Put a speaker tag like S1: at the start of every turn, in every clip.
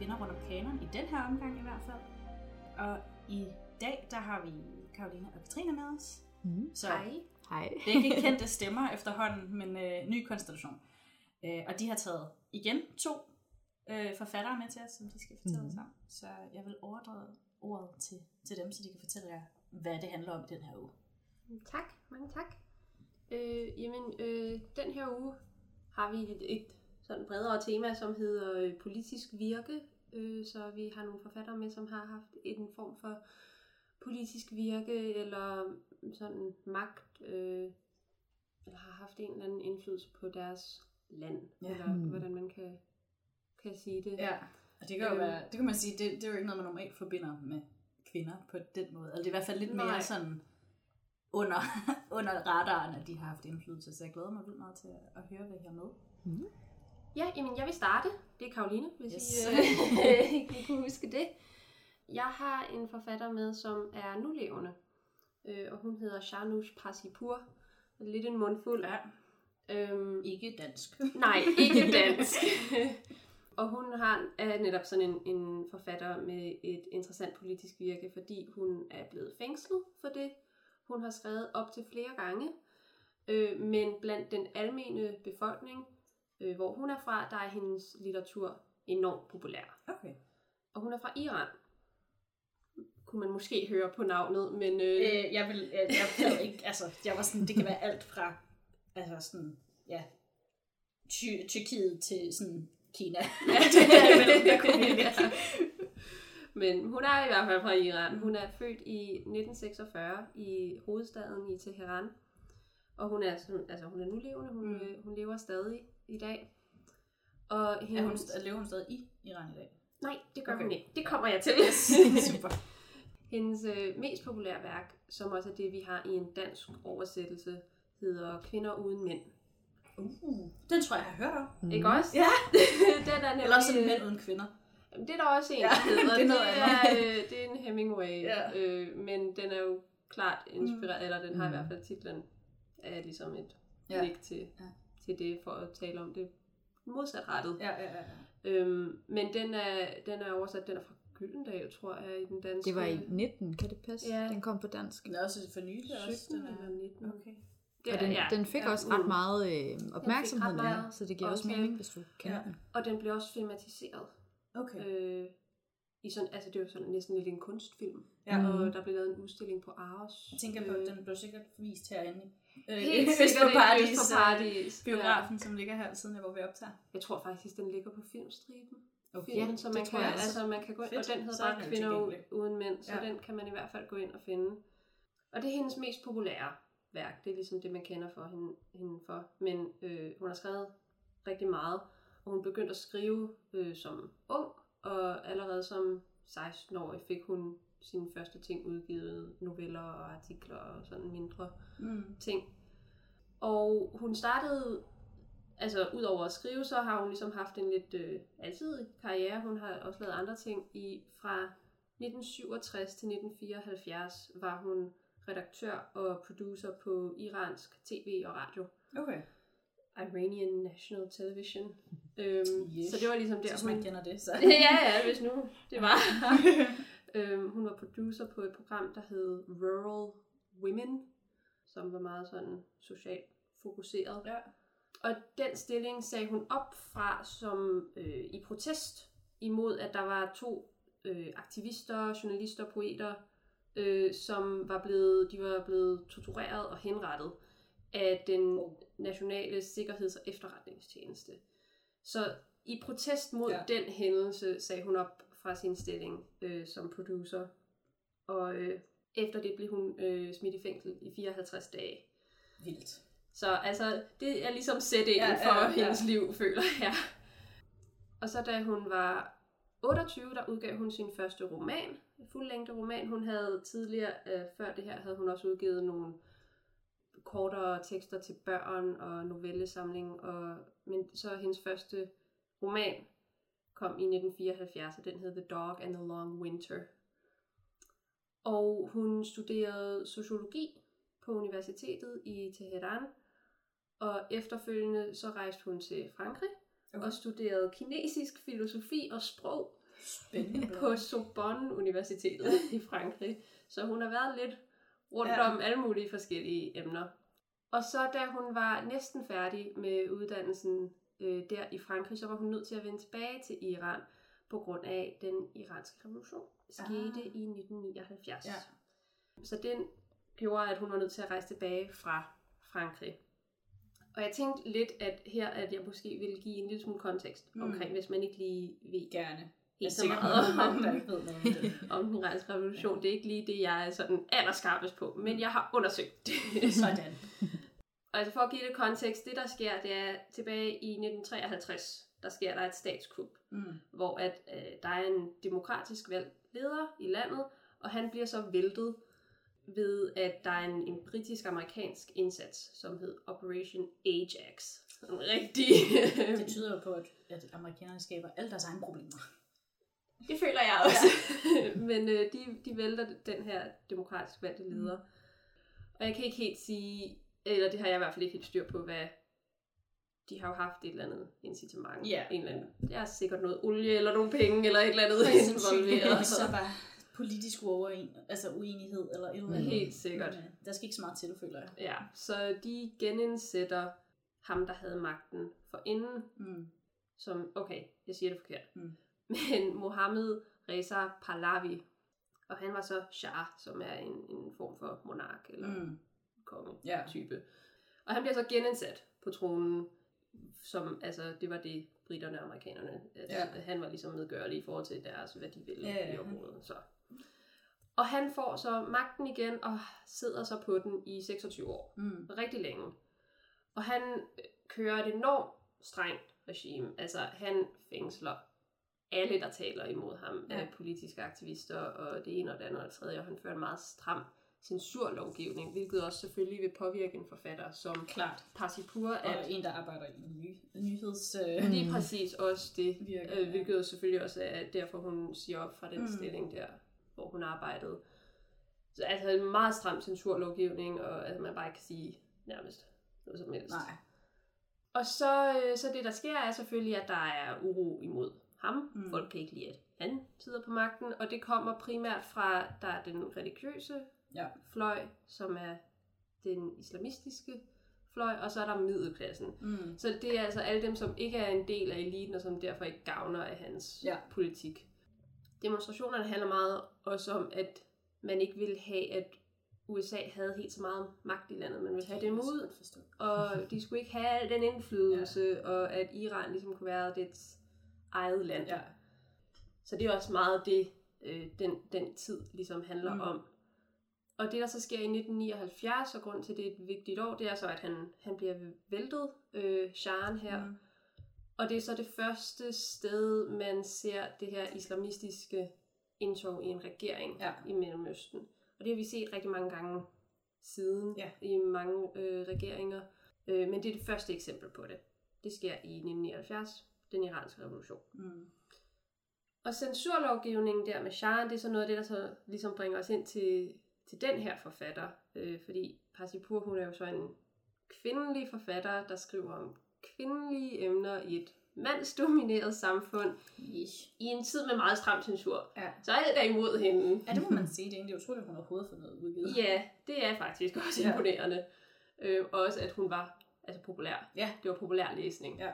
S1: Kvinder rundt om kanon, i den her omgang i hvert fald. Og i dag, der har vi Karoline og Katrine med os.
S2: Mm.
S1: Så
S3: Hej.
S2: Hej.
S1: begge kendte stemmer efterhånden, men øh, ny konstellation. Øh, og de har taget igen to øh, forfattere med til os, som de skal fortælle os
S2: Mhm.
S1: om. Så jeg vil overdrage ordet til, til dem, så de kan fortælle jer, hvad det handler om i den her uge.
S3: Tak, mange tak. Øh, jamen, øh, den her uge har vi et, et sådan bredere tema, som hedder øh, politisk virke. Øh, så vi har nogle forfattere med, som har haft en form for politisk virke, eller sådan magt, øh, eller har haft en eller anden indflydelse på deres land,
S1: Ja.
S3: eller
S2: Hmm.
S3: hvordan man kan, kan sige det.
S1: Ja, og det kan jo
S3: Øhm.
S1: være, det kan man sige, det, det er jo ikke noget, man normalt forbinder med kvinder på den måde. Eller det er i hvert fald lidt mere
S3: Nej.
S1: sådan under, under radaren, at de har haft indflydelse. Så jeg glæder mig vildt meget til at, at høre, hvad I har med.
S2: Mm.
S3: Ja, jamen jeg vil starte. Det er Karoline, hvis
S1: Yes.
S3: I øh, ikke kunne huske det. Jeg har en forfatter med, som er nulevende. Øh, og hun hedder Shanush Pasipur. Lidt en mundfuld.
S1: Ja.
S3: Øhm,
S1: Ikke dansk.
S3: nej, ikke dansk. og hun har, er netop sådan en, en forfatter med et interessant politisk virke, fordi hun er blevet fængslet for det. Hun har skrevet op til flere gange. Øh, men blandt den almene befolkning, øh, hvor hun er fra, der er hendes litteratur enormt populær.
S1: Okay.
S3: Og hun er fra Iran. Kunne man måske høre på navnet, men... Øh,
S1: Øh, jeg vil, jeg, jeg ved ikke, altså, jeg var sådan, det kan være alt fra, altså sådan, ja, Ty- Tyrkiet til sådan Kina. Ja, det er vel, jeg kunne vælge.
S3: Men hun er i hvert fald fra Iran. Hun er født i 1946 i hovedstaden i Teheran. Og hun er, sådan- altså, hun er nulevende. Hun,
S1: Mm.
S3: mm. hun lever stadig i dag. Og
S1: Er hun,
S3: hendes,
S1: st- lever hun stadig i Iran i dag?
S3: Nej, det gør
S1: Okay.
S3: hun ikke. Det kommer jeg til.
S1: Super.
S3: Hendes øh, mest populære værk, som også er det, vi har i en dansk oversættelse, hedder Kvinder uden mænd.
S1: Uh, den tror jeg, jeg har hørt om.
S3: Mm. Ikke også?
S1: Ja.
S3: den er
S1: Eller også
S3: nemlig,
S1: en mænd uden kvinder.
S3: Det er der også en,
S1: Ja,
S3: der hedder.
S1: det er noget
S3: det, er, øh, det er en Hemingway,
S1: Ja.
S3: øh, men den er jo klart inspireret, mm. eller den har i
S2: Mm.
S3: hvert fald titlen af ligesom et
S1: Ja.
S3: til,
S1: Ja.
S3: Til det, for at tale om det modsatrettet.
S1: Ja, ja, ja.
S3: Øhm, men den er, den er oversat, den er fra Gyldendal, tror jeg, i den danske.
S2: Det var i 19, kan det passe?
S3: Ja.
S2: Den kom på dansk.
S1: Den er også for nylig også.
S3: 17
S1: Den er...
S3: eller 19.
S1: Okay.
S3: Det
S2: Og den,
S3: ja.
S2: den fik
S1: Ja.
S2: også ret meget øh, opmærksomhed,
S3: ret meget
S2: så det giver også mening, hvis du kender
S1: Ja.
S2: den.
S3: Og den blev også filmatiseret.
S1: Okay.
S3: Øh, i sådan, altså det var sådan næsten lidt en kunstfilm.
S1: Ja.
S3: Og der blev lavet en udstilling på Aros.
S1: Jeg tænker på,
S3: Øh,
S1: den blev sikkert vist herinde. Øh,
S3: Helt
S1: Øst
S3: ikke
S1: Paradis,
S3: Øst
S1: øh,
S3: Paradis.
S1: Biografen, som ligger her siden af, hvor vi optager.
S3: Jeg tror faktisk, den ligger på filmstriben.
S1: Okay.
S3: Filmen, så
S2: det
S3: man
S2: tror
S3: kan,
S2: jeg også.
S3: altså, man kan gå ind,
S1: Fedt.
S3: og den hedder
S1: Så er
S3: bare Kvinder uden mænd, så
S1: Ja.
S3: ja. den kan man i hvert fald gå ind og finde. Og det er hendes mest populære værk. Det er ligesom det, man kender for hende, hende for. Men øh, hun har skrevet rigtig meget, og hun begyndte at skrive øh, som ung, og allerede som 16-årig fik hun sine første ting udgivet, noveller og artikler og sådan mindre
S1: Mm.
S3: ting. Og hun startede, altså ud over at skrive, så har hun ligesom haft en lidt øh, altid karriere. Hun har også lavet andre ting. I, fra 1967 til 1974 var hun redaktør og producer på iransk tv og radio.
S1: Okay.
S3: Iranian National Television. Øhm,
S1: Yes.
S3: Så det var ligesom der,
S1: hvis man
S3: hun...
S1: kender det, så...
S3: ja, ja, hvis nu det var. øhm, hun var producer på et program, der hed Rural Women, som var meget sådan socialt fokuseret.
S1: ja.
S3: Og den stilling sagde hun op fra som øh, i protest imod, at der var to øh, aktivister, journalister, poeter, øh, som var blevet, de var blevet tortureret og henrettet af den nationale sikkerheds- og efterretningstjeneste. Så i protest mod
S1: Ja.
S3: ja. den hændelse sagde hun op fra sin stilling øh, som producer. Og øh, efter det blev hun øh, smidt i fængsel i 54 dage.
S1: Vildt.
S3: Så altså, det er ligesom sætningen
S1: Ja,
S3: for
S1: ja.
S3: ja, hendes liv, føler jeg. Og så da hun var 28, der udgav hun sin første roman, en fuldlængde roman. Hun havde tidligere, øh, før det her, havde hun også udgivet nogle kortere tekster til børn og novellesamling. Og, men så hendes første roman kom i 1974, og den hed The Dog and the Long Winter. Og hun studerede sociologi på universitetet i Teheran, og efterfølgende så rejste hun til Frankrig, okay. og studerede kinesisk filosofi og sprog
S1: Spændende.
S3: på Sorbonne Universitetet i Frankrig. Så hun har været lidt rundt
S1: Ja.
S3: om alle mulige forskellige emner. Og så da hun var næsten færdig med uddannelsen øh, der i Frankrig, så var hun nødt til at vende tilbage til Iran på grund af den iranske revolution. Skete
S1: Ah.
S3: i 1979.
S1: Ja.
S3: Så den gjorde, at hun var nødt til at rejse tilbage fra Frankrig. Og jeg tænkte lidt, at her, at jeg måske ville give en lille smule kontekst
S1: Mm.
S3: mm. omkring, hvis man ikke lige ved
S1: Gerne.
S3: helt så meget om,
S1: der ikke ved noget om det.
S3: om den iranske revolution. Det er ikke lige det, jeg er sådan allerskarpest på, men jeg har undersøgt det.
S1: Sådan.
S3: Og altså for at give det kontekst, det der sker, det er tilbage i 1953, der sker der et statskup,
S1: Mm.
S3: hvor at øh, der er en demokratisk valgt leder i landet, og han bliver så væltet ved, at der er en, en britisk-amerikansk indsats, som hed Operation Ajax. En rigtig...
S1: Det tyder jo på, at, at amerikanerne skaber alle deres egne problemer.
S3: Det føler jeg også. Ja. Men øh, de, de vælter den her demokratisk valgte leder. Mm. Og jeg kan ikke helt sige, eller det har jeg i hvert fald ikke helt styr på, hvad de har jo haft et eller andet incitament.
S1: Ja.
S3: En eller anden, det er sikkert noget olie eller nogle penge eller et eller andet involveret.
S1: så bare politisk uoverenig, altså uenighed eller et eller andet.
S3: Helt sikkert.
S1: Men, øh, der skal ikke så meget til, føler jeg.
S3: Ja, så de genindsætter ham, der havde magten for inden,
S1: Mm.
S3: som, okay, jeg siger det forkert,
S1: Mm.
S3: men Mohammed Reza Pahlavi, og han var så Shah, som er en, en form for monark eller mm.
S1: Mm. Ja.
S3: konge-type. Og han bliver så genindsat på tronen, som, altså, det var det britterne og amerikanerne, at
S1: Ja.
S3: han var ligesom medgørlig i forhold til deres, hvad de ville
S1: Ja, ja,
S3: i området. Så. Og han får så magten igen, og sidder så på den i 26 år
S1: Mm.
S3: rigtig længe. Og han øh, kører et enormt strengt regime. Altså, han fængsler alle, der taler imod ham,
S1: Ja.
S3: ja. politiske aktivister, og det ene og det andet og det tredje, og han fører en meget stram censurlovgivning, hvilket også selvfølgelig vil påvirke en forfatter som
S1: Klart.
S3: Parsipur,
S1: Og
S3: at
S1: en, der arbejder i ny, nyheds... Øh,
S3: lige præcis også det,
S1: Virker,
S3: øh, hvilket jo selvfølgelig også er derfor, hun siger op fra den
S1: Mm.
S3: mm. stilling der, hvor hun arbejdede. Så altså en meget stram censurlovgivning, og at man bare ikke kan sige nærmest noget som helst.
S1: Nej.
S3: Og så, øh, så det, der sker, er selvfølgelig, at der er uro imod ham.
S1: Mm.
S3: Mm. Folk kan ikke lide, at han sidder på magten, og det kommer primært fra, der er den religiøse
S1: Ja.
S3: fløj, som er den islamistiske fløj, og så er der middelklassen.
S1: Mm.
S3: Så det er altså alle dem, som ikke er en del af eliten, og som derfor ikke gavner af hans
S1: Ja.
S3: politik. Demonstrationerne handler meget også om, at man ikke vil have, at USA havde helt så meget magt i landet. Man ville have dem ud, og de skulle ikke have al den indflydelse, ja. og at Iran ligesom kunne være dets eget land.
S1: Ja.
S3: Så det er også meget det, øh, den, den tid ligesom handler
S1: mm.
S3: om. Og det, der så sker i 1979, og grund til, at det er et vigtigt år, det er så, at han, han bliver væltet, øh, Shahen her.
S1: Mm.
S3: Og det er så det første sted, man ser det her islamistiske indtog i en regering
S1: Ja.
S3: i Mellemøsten. Og det har vi set rigtig mange gange siden
S1: Ja.
S3: i mange øh, regeringer. Øh, men det er det første eksempel på det. Det sker i 1979, den iranske revolution.
S1: Mm.
S3: Og censurlovgivningen der med Shahen, det er så noget af det, der så ligesom bringer os ind til, til den her forfatter. Øh, fordi Parsipur, hun er jo så en kvindelig forfatter, der skriver om kvindelige emner i et mandsdomineret samfund
S1: Ish.
S3: i en tid med meget stram censur.
S1: Ja.
S3: Så alt er imod hende.
S1: ja, det må man sige. Det er egentlig utroligt, at hun overhovedet har fået noget udgivet.
S3: Ja, det er faktisk også
S1: Ja.
S3: imponerende. Øh, og også, at hun var altså populær.
S1: Ja.
S3: Det var populær læsning.
S1: Ja.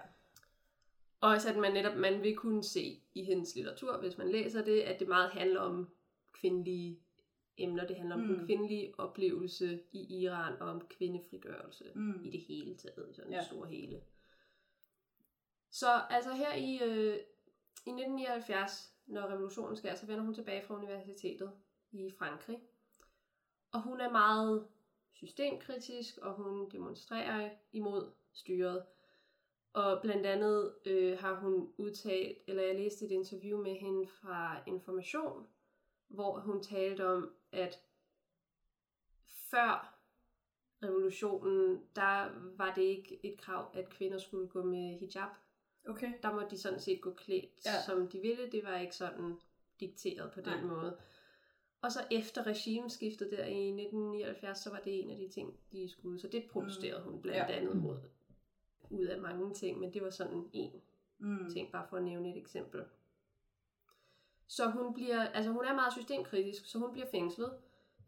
S3: Og også, at man netop man vil kunne se i hendes litteratur, hvis man læser det, at det meget handler om kvindelige emner. Det handler om
S1: Mm.
S3: den kvindelige oplevelse i Iran, og om kvindefrigørelse
S1: Mm.
S3: i det hele taget, i sådan
S1: Ja.
S3: det store hele. Så altså her i, øh, i 1979, når revolutionen sker, så vender hun tilbage fra universitetet i Frankrig. Og hun er meget systemkritisk, og hun demonstrerer imod styret. Og blandt andet øh, har hun udtalt, eller jeg læste et interview med hende fra Information, hvor hun talte om, at før revolutionen, der var det ikke et krav, at kvinder skulle gå med hijab.
S1: Okay.
S3: Der måtte de sådan set gå klædt,
S1: Ja.
S3: som de ville. Det var ikke sådan dikteret på den
S1: Nej.
S3: måde. Og så efter regimeskiftet der i 1979, så var det en af de ting, de skulle. Så det protesterede hun blandt
S1: Ja.
S3: andet mod. Ud af mange ting, men det var sådan en
S1: Mm.
S3: ting, bare for at nævne et eksempel. Så hun bliver, altså hun er meget systemkritisk, så hun bliver fængslet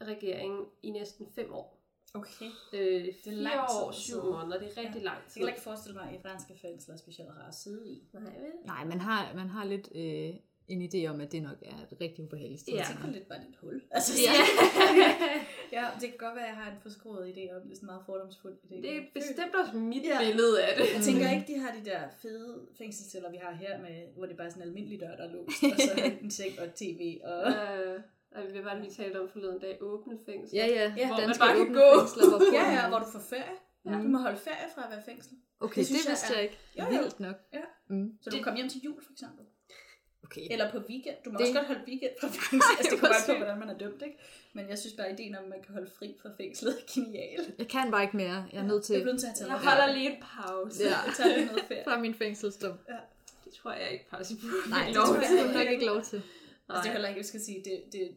S3: af regeringen i næsten fem år.
S1: Okay.
S3: Øh,
S1: lang
S3: fire
S1: tid
S3: år, syv
S1: sidde.
S3: måneder, det er rigtig
S1: Ja.
S3: lang
S1: Jeg
S3: tid.
S1: kan heller ikke forestille mig, at i franske fængsler er specielt rart at sidde i.
S3: Nej, vel?
S2: Nej, man har, man har lidt øh, en idé om, at det nok er et rigtig ubehageligt sted.
S3: Ja.
S1: Jeg tænker lidt bare, det er et hul. Altså,
S2: Ja.
S1: ja, det kan godt være, at jeg har en forskruet idé om, det er sådan en meget fordomsfuld idé.
S3: Det er bestemt også mit
S1: Ja.
S3: billede af det.
S1: Jeg tænker ikke, de har de der fede fængselsceller, vi har her, med, hvor det bare er sådan en almindelig dør, der er låst, og så en seng og et tv. Og...
S3: Øh, og vi var lige talt om forleden dag, åbne fængsel.
S2: Ja, ja.
S1: Ja,
S3: hvor man bare kan gå.
S2: fængsler, hvor
S1: Ja, ja, hvor du får ferie.
S2: Ja.
S1: Du må holde ferie fra at være fængsel.
S2: Okay,
S1: Det
S2: det,
S1: synes
S2: det
S1: jeg
S2: vidste
S1: er-
S2: jeg ikke.
S1: Jo, jo.
S2: Vildt nok.
S1: Ja.
S2: Mm.
S1: Så du kan komme hjem til jul, for eksempel.
S2: Okay.
S1: Eller på weekend. Du må
S2: Det-
S1: også godt holde weekend fra fængsel. Altså, det kommer bare på, hvordan man er dømt, ikke? Men jeg synes bare, at ideen om, at man kan holde fri fra fængslet er genial.
S2: Jeg kan bare ikke mere. Jeg er nødt til
S1: Jeg bliver nødt til at tage
S3: Jeg holder
S1: ferie.
S3: lige en pause.
S2: Ja.
S1: Jeg tager lige noget ferie.
S2: fra min fængselsdom.
S3: Det tror jeg ikke passer på.
S2: Nej,
S1: det
S2: det
S1: tror jeg
S2: jeg nok
S1: ikke.
S2: lov til.
S1: Altså, det er heller ikke, jeg skal sige, det, det,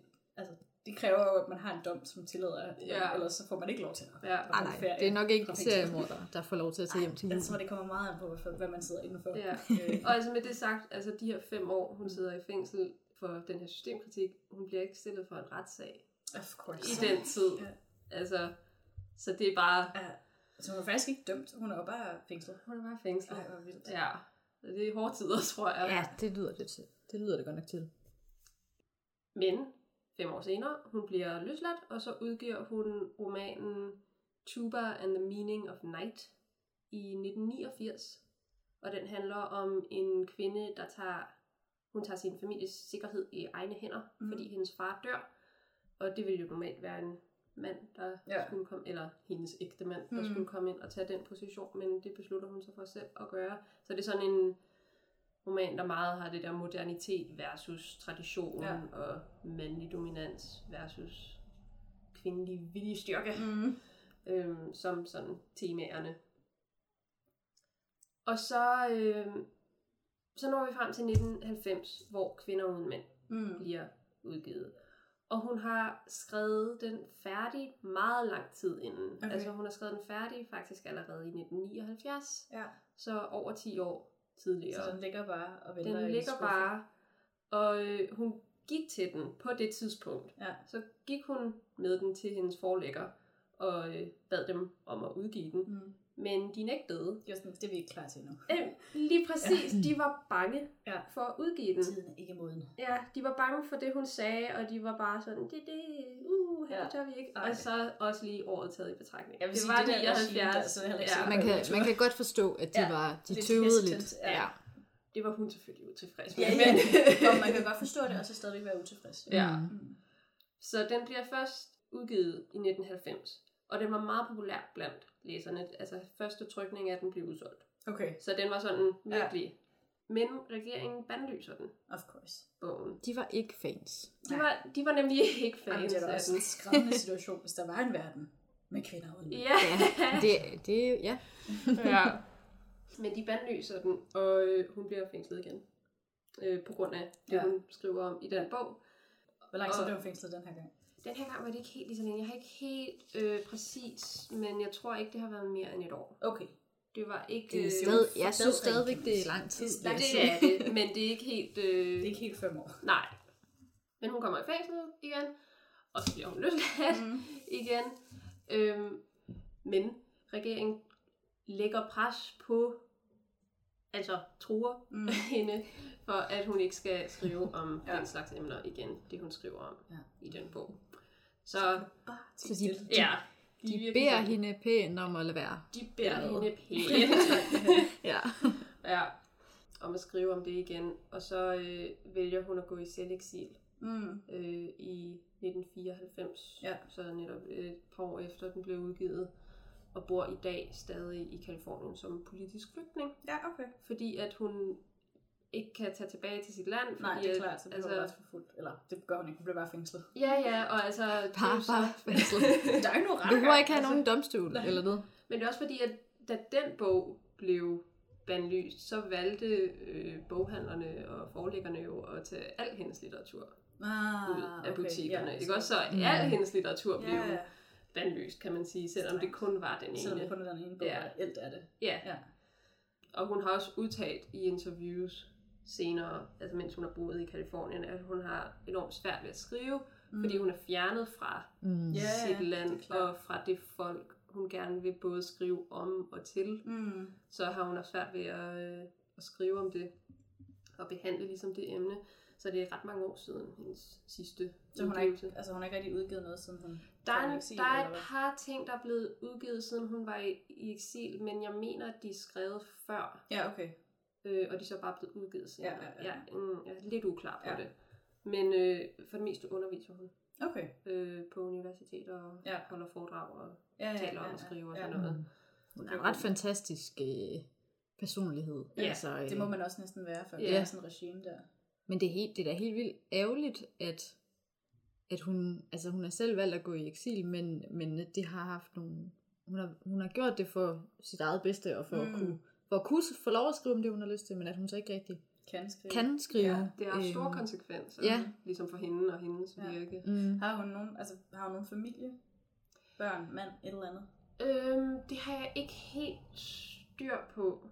S1: det kræver jo, at man har en dom, som tillader, at
S3: Ja.
S1: ellers så får man ikke lov til at
S3: Ja.
S1: at
S2: Nej,
S1: ferie
S2: det er nok ikke
S1: fra fængslet.
S2: seriemorder, der får lov til at tage hjem til jul.
S1: Jeg tror, det kommer meget an på, hvad- man sidder indenfor.
S3: Ja.
S1: Øh,
S3: Og altså med det sagt, altså de her fem år, hun sidder i fængsel for den her systemkritik, hun bliver ikke stillet for en retssag
S1: of course.
S3: i den tid.
S1: Ja.
S3: Altså, så det er bare,
S1: Ja. Altså, hun er faktisk ikke dømt. Hun er jo bare fængslet.
S3: hun er bare fængslet.
S1: Ej, hvor vildt.
S3: Ja, det er hårde tider, tror jeg.
S2: Ja, det lyder det til. Det lyder det godt nok til.
S3: Men fem år senere, hun bliver løsladt, og så udgiver hun romanen Tuba and the Meaning of Night i 1989. Og den handler om en kvinde, der tager, hun tager sin families sikkerhed i egne hænder, mm. fordi hendes far dør. Og det ville jo normalt være en mand, der
S1: Ja.
S3: skulle komme, eller hendes ægte mand, der
S1: Mhm.
S3: skulle komme ind og tage den position, men det beslutter hun sig for selv at gøre. Så det er sådan en roman, der meget har det der modernitet versus tradition
S1: Ja.
S3: og mandlig dominans versus kvindelig viljestyrke
S1: Mm.
S3: øhm, som sådan temaerne. Og så, øhm, så når vi frem til 1990, hvor Kvinder uden mænd
S1: Mm.
S3: bliver udgivet. Og hun har skrevet den færdig meget lang tid inden.
S1: Okay.
S3: Altså hun har skrevet den færdig faktisk allerede i 1979,
S1: Ja.
S3: så over 10 år tidligere.
S1: Så den ligger bare og venter
S3: Den ligger bare, og øh, hun gik til den på det tidspunkt.
S1: Ja.
S3: Så gik hun med den til hendes forlægger og øh, bad dem om at udgive den.
S1: Mm.
S3: Men de nægtede.
S1: Det er, sådan, det er vi ikke klar til nu.
S3: Øh, lige præcis, de var bange
S1: Ja.
S3: for at udgive den.
S1: Tiden er ikke moden.
S3: Ja, de var bange for det, hun sagde, og de var bare sådan, det, det, uh, her
S1: Ja.
S3: ja. tør vi ikke.
S1: Ej.
S3: Og så også lige året taget i betragtning.
S1: Jeg vil
S3: det
S1: sige,
S3: var
S1: det der regime,
S3: 79.
S1: der, er
S3: ja,
S2: Man kan, man kan godt forstå, at de
S1: Ja,
S2: var de
S1: lidt
S2: tøvede lidt.
S1: ja.
S2: Ja.
S3: det var hun selvfølgelig utilfreds
S1: Ja,
S3: med.
S1: men
S3: Men,
S1: og man kan godt forstå det, og så stadigvæk være utilfreds.
S3: ja.
S1: Mm.
S3: Så den bliver først udgivet i 1990, og den var meget populær blandt læserne. Altså første trykning af den blev udsolgt.
S1: Okay,
S3: Så den var sådan virkelig. Ja. Men regeringen bandlyser den,
S1: of course.
S3: bogen.
S2: De var ikke fans.
S3: De var, de var nemlig ikke
S1: Jamen,
S3: fans
S1: det er da
S3: af
S1: også en skræmmende situation, hvis der var en verden med kvinder uden.
S3: Ja.
S2: Ja, det, det ja.
S3: ja. Men de bandlyser den, og øh, hun bliver fængslet igen. Øh, på grund af det,
S1: Ja.
S3: hun skriver om i den bog.
S1: Hvor lang tid blev hun fængslet den her gang?
S3: Den her gang var det ikke helt lige så længe. Jeg har ikke helt øh, præcis, men jeg tror ikke, det har været mere end et år.
S1: Okay.
S3: Det var ikke...
S1: Det er
S3: øh,
S1: stadig-
S2: Stadig, jeg synes stadigvæk, det er lang tid. Jeg
S3: det er det, men det er ikke helt... Øh,
S1: Det er ikke helt fem år.
S3: Nej. Men hun kommer i fængsel igen, og så bliver hun løsladt
S1: Mm.
S3: igen. Øhm, men regeringen lægger pres på, altså truer
S1: Mm.
S3: hende, for at hun ikke skal skrive om
S1: ja.
S3: den slags emner igen, det hun skriver om
S1: Ja.
S3: i den bog. Så
S1: Bare
S2: Så
S1: til
S2: de-
S1: stille.
S3: ja,
S2: De
S3: virkelig
S2: beder hende pænt om at lade være.
S3: De beder
S1: Ja.
S3: hende pænt.
S2: Ja.
S3: ja, om at skrive om det igen. Og så øh, vælger hun at gå i selveksil
S1: Mm.
S3: øh, i 1994.
S1: Ja.
S3: Så netop et par år efter den blev udgivet. Og bor i dag stadig i Kalifornien som politisk flygtning.
S1: Ja, okay.
S3: Fordi at hun ikke kan tage tilbage til sit land. Fordi
S1: Nej, det er klart, så bliver altså... hun også forfulgt. Eller, det gør hun ikke, hun bliver bare fængslet.
S3: Ja, ja, og altså...
S2: Bare,
S3: så-
S2: bare fængslet.
S1: Der er ikke nogen
S2: Vi behøver ikke have
S1: altså.
S2: nogen domstol
S1: Nej.
S2: eller noget.
S3: Men det er også fordi, at da den bog blev bandlyst, så valgte øh, boghandlerne og forlæggerne jo at tage al hendes litteratur
S1: Ah,
S3: ud af butikkerne. ikke også? Så
S2: Mm.
S3: al hendes litteratur blev
S1: Ja, ja.
S3: bandlyst, kan man sige, selvom det kun var den ene.
S1: Selvom det kun er den ene bog,
S3: Ja.
S1: ja. alt er det.
S3: Ja.
S1: Ja.
S3: og hun har også udtalt i interviews senere, altså mens hun har boet i Kalifornien, at hun har enormt svært ved at skrive, mm. fordi hun er fjernet fra
S2: Mm.
S3: Sit land og fra det folk, hun gerne vil både skrive om og til.
S1: Mm.
S3: Så har hun også svært ved at, øh, at skrive om det og behandle ligesom det emne. Så det er ret mange år siden hendes sidste
S1: Så hun har,
S3: udgivelse.
S1: ikke, altså, hun har ikke rigtig udgivet noget, siden hun
S3: Der er,
S1: kom i eksil,
S3: der er et par ting, der er blevet udgivet, siden hun var i, i eksil, men jeg mener, at de er skrevet før,
S1: Ja, okay.
S3: Øh, og de er så bare blevet udgivet senere.
S1: Ja, ja, ja.
S3: Jeg, mm, jeg er lidt uklar på
S1: Ja.
S3: det. Men øh, for det meste underviser hun
S1: Okay.
S3: øh, på universitet og
S1: Ja.
S3: holder foredrag og
S1: Ja, ja,
S3: taler om
S1: ja,
S3: at skrive og
S1: ja.
S3: sådan noget.
S2: Hun er en ret fantastisk øh, personlighed.
S3: Ja,
S2: altså, øh,
S1: Det må man også næsten være, for
S3: Ja.
S1: det er sådan et regime der.
S2: Men det er, helt, det er da helt vildt ærgerligt, at, at hun, altså hun har selv valgt at gå i eksil, men, men det har haft nogle, hun har, hun har gjort det for sit eget bedste, og for. Mm. at kunne, for at kunne få lov at skrive om det, hun har lyst til, men at hun så ikke rigtig
S1: Kan skrive.
S2: kan skrive.
S1: Ja,
S3: Det har store
S2: Øhm,
S3: konsekvenser,
S2: ja.
S3: ligesom for hende og hendes
S1: Ja.
S3: virke.
S2: Mm.
S1: Har hun nogen, altså, har hun nogen familie? Børn, mand, et eller andet?
S3: Øhm, det har jeg ikke helt styr på.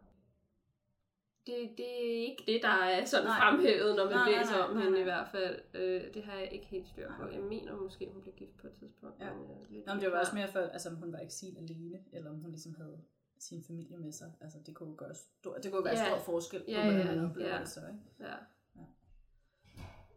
S3: Det, det er ikke det, der er sådan
S1: Nej.
S3: fremhævet, når man
S1: Nej, nej,
S3: læser
S1: nej,
S3: om
S1: nej,
S3: hende
S1: nej.
S3: i hvert fald. Øh, det har jeg ikke helt styr på.
S1: Nej.
S3: Jeg mener måske, hun blev gift på et tidspunkt.
S1: Ja.
S3: men er lidt
S1: Nå, men det var også mere for, altså, om hun var eksil alene, eller om hun ligesom havde sin familie med sig. Altså, det kunne jo gøre stor, det kunne være
S3: Ja.
S1: stor forskel på,
S3: Ja,
S1: hvordan
S3: ja,
S1: man oplever
S3: ja.
S1: det så, ikke?
S3: Ja.
S1: Ja.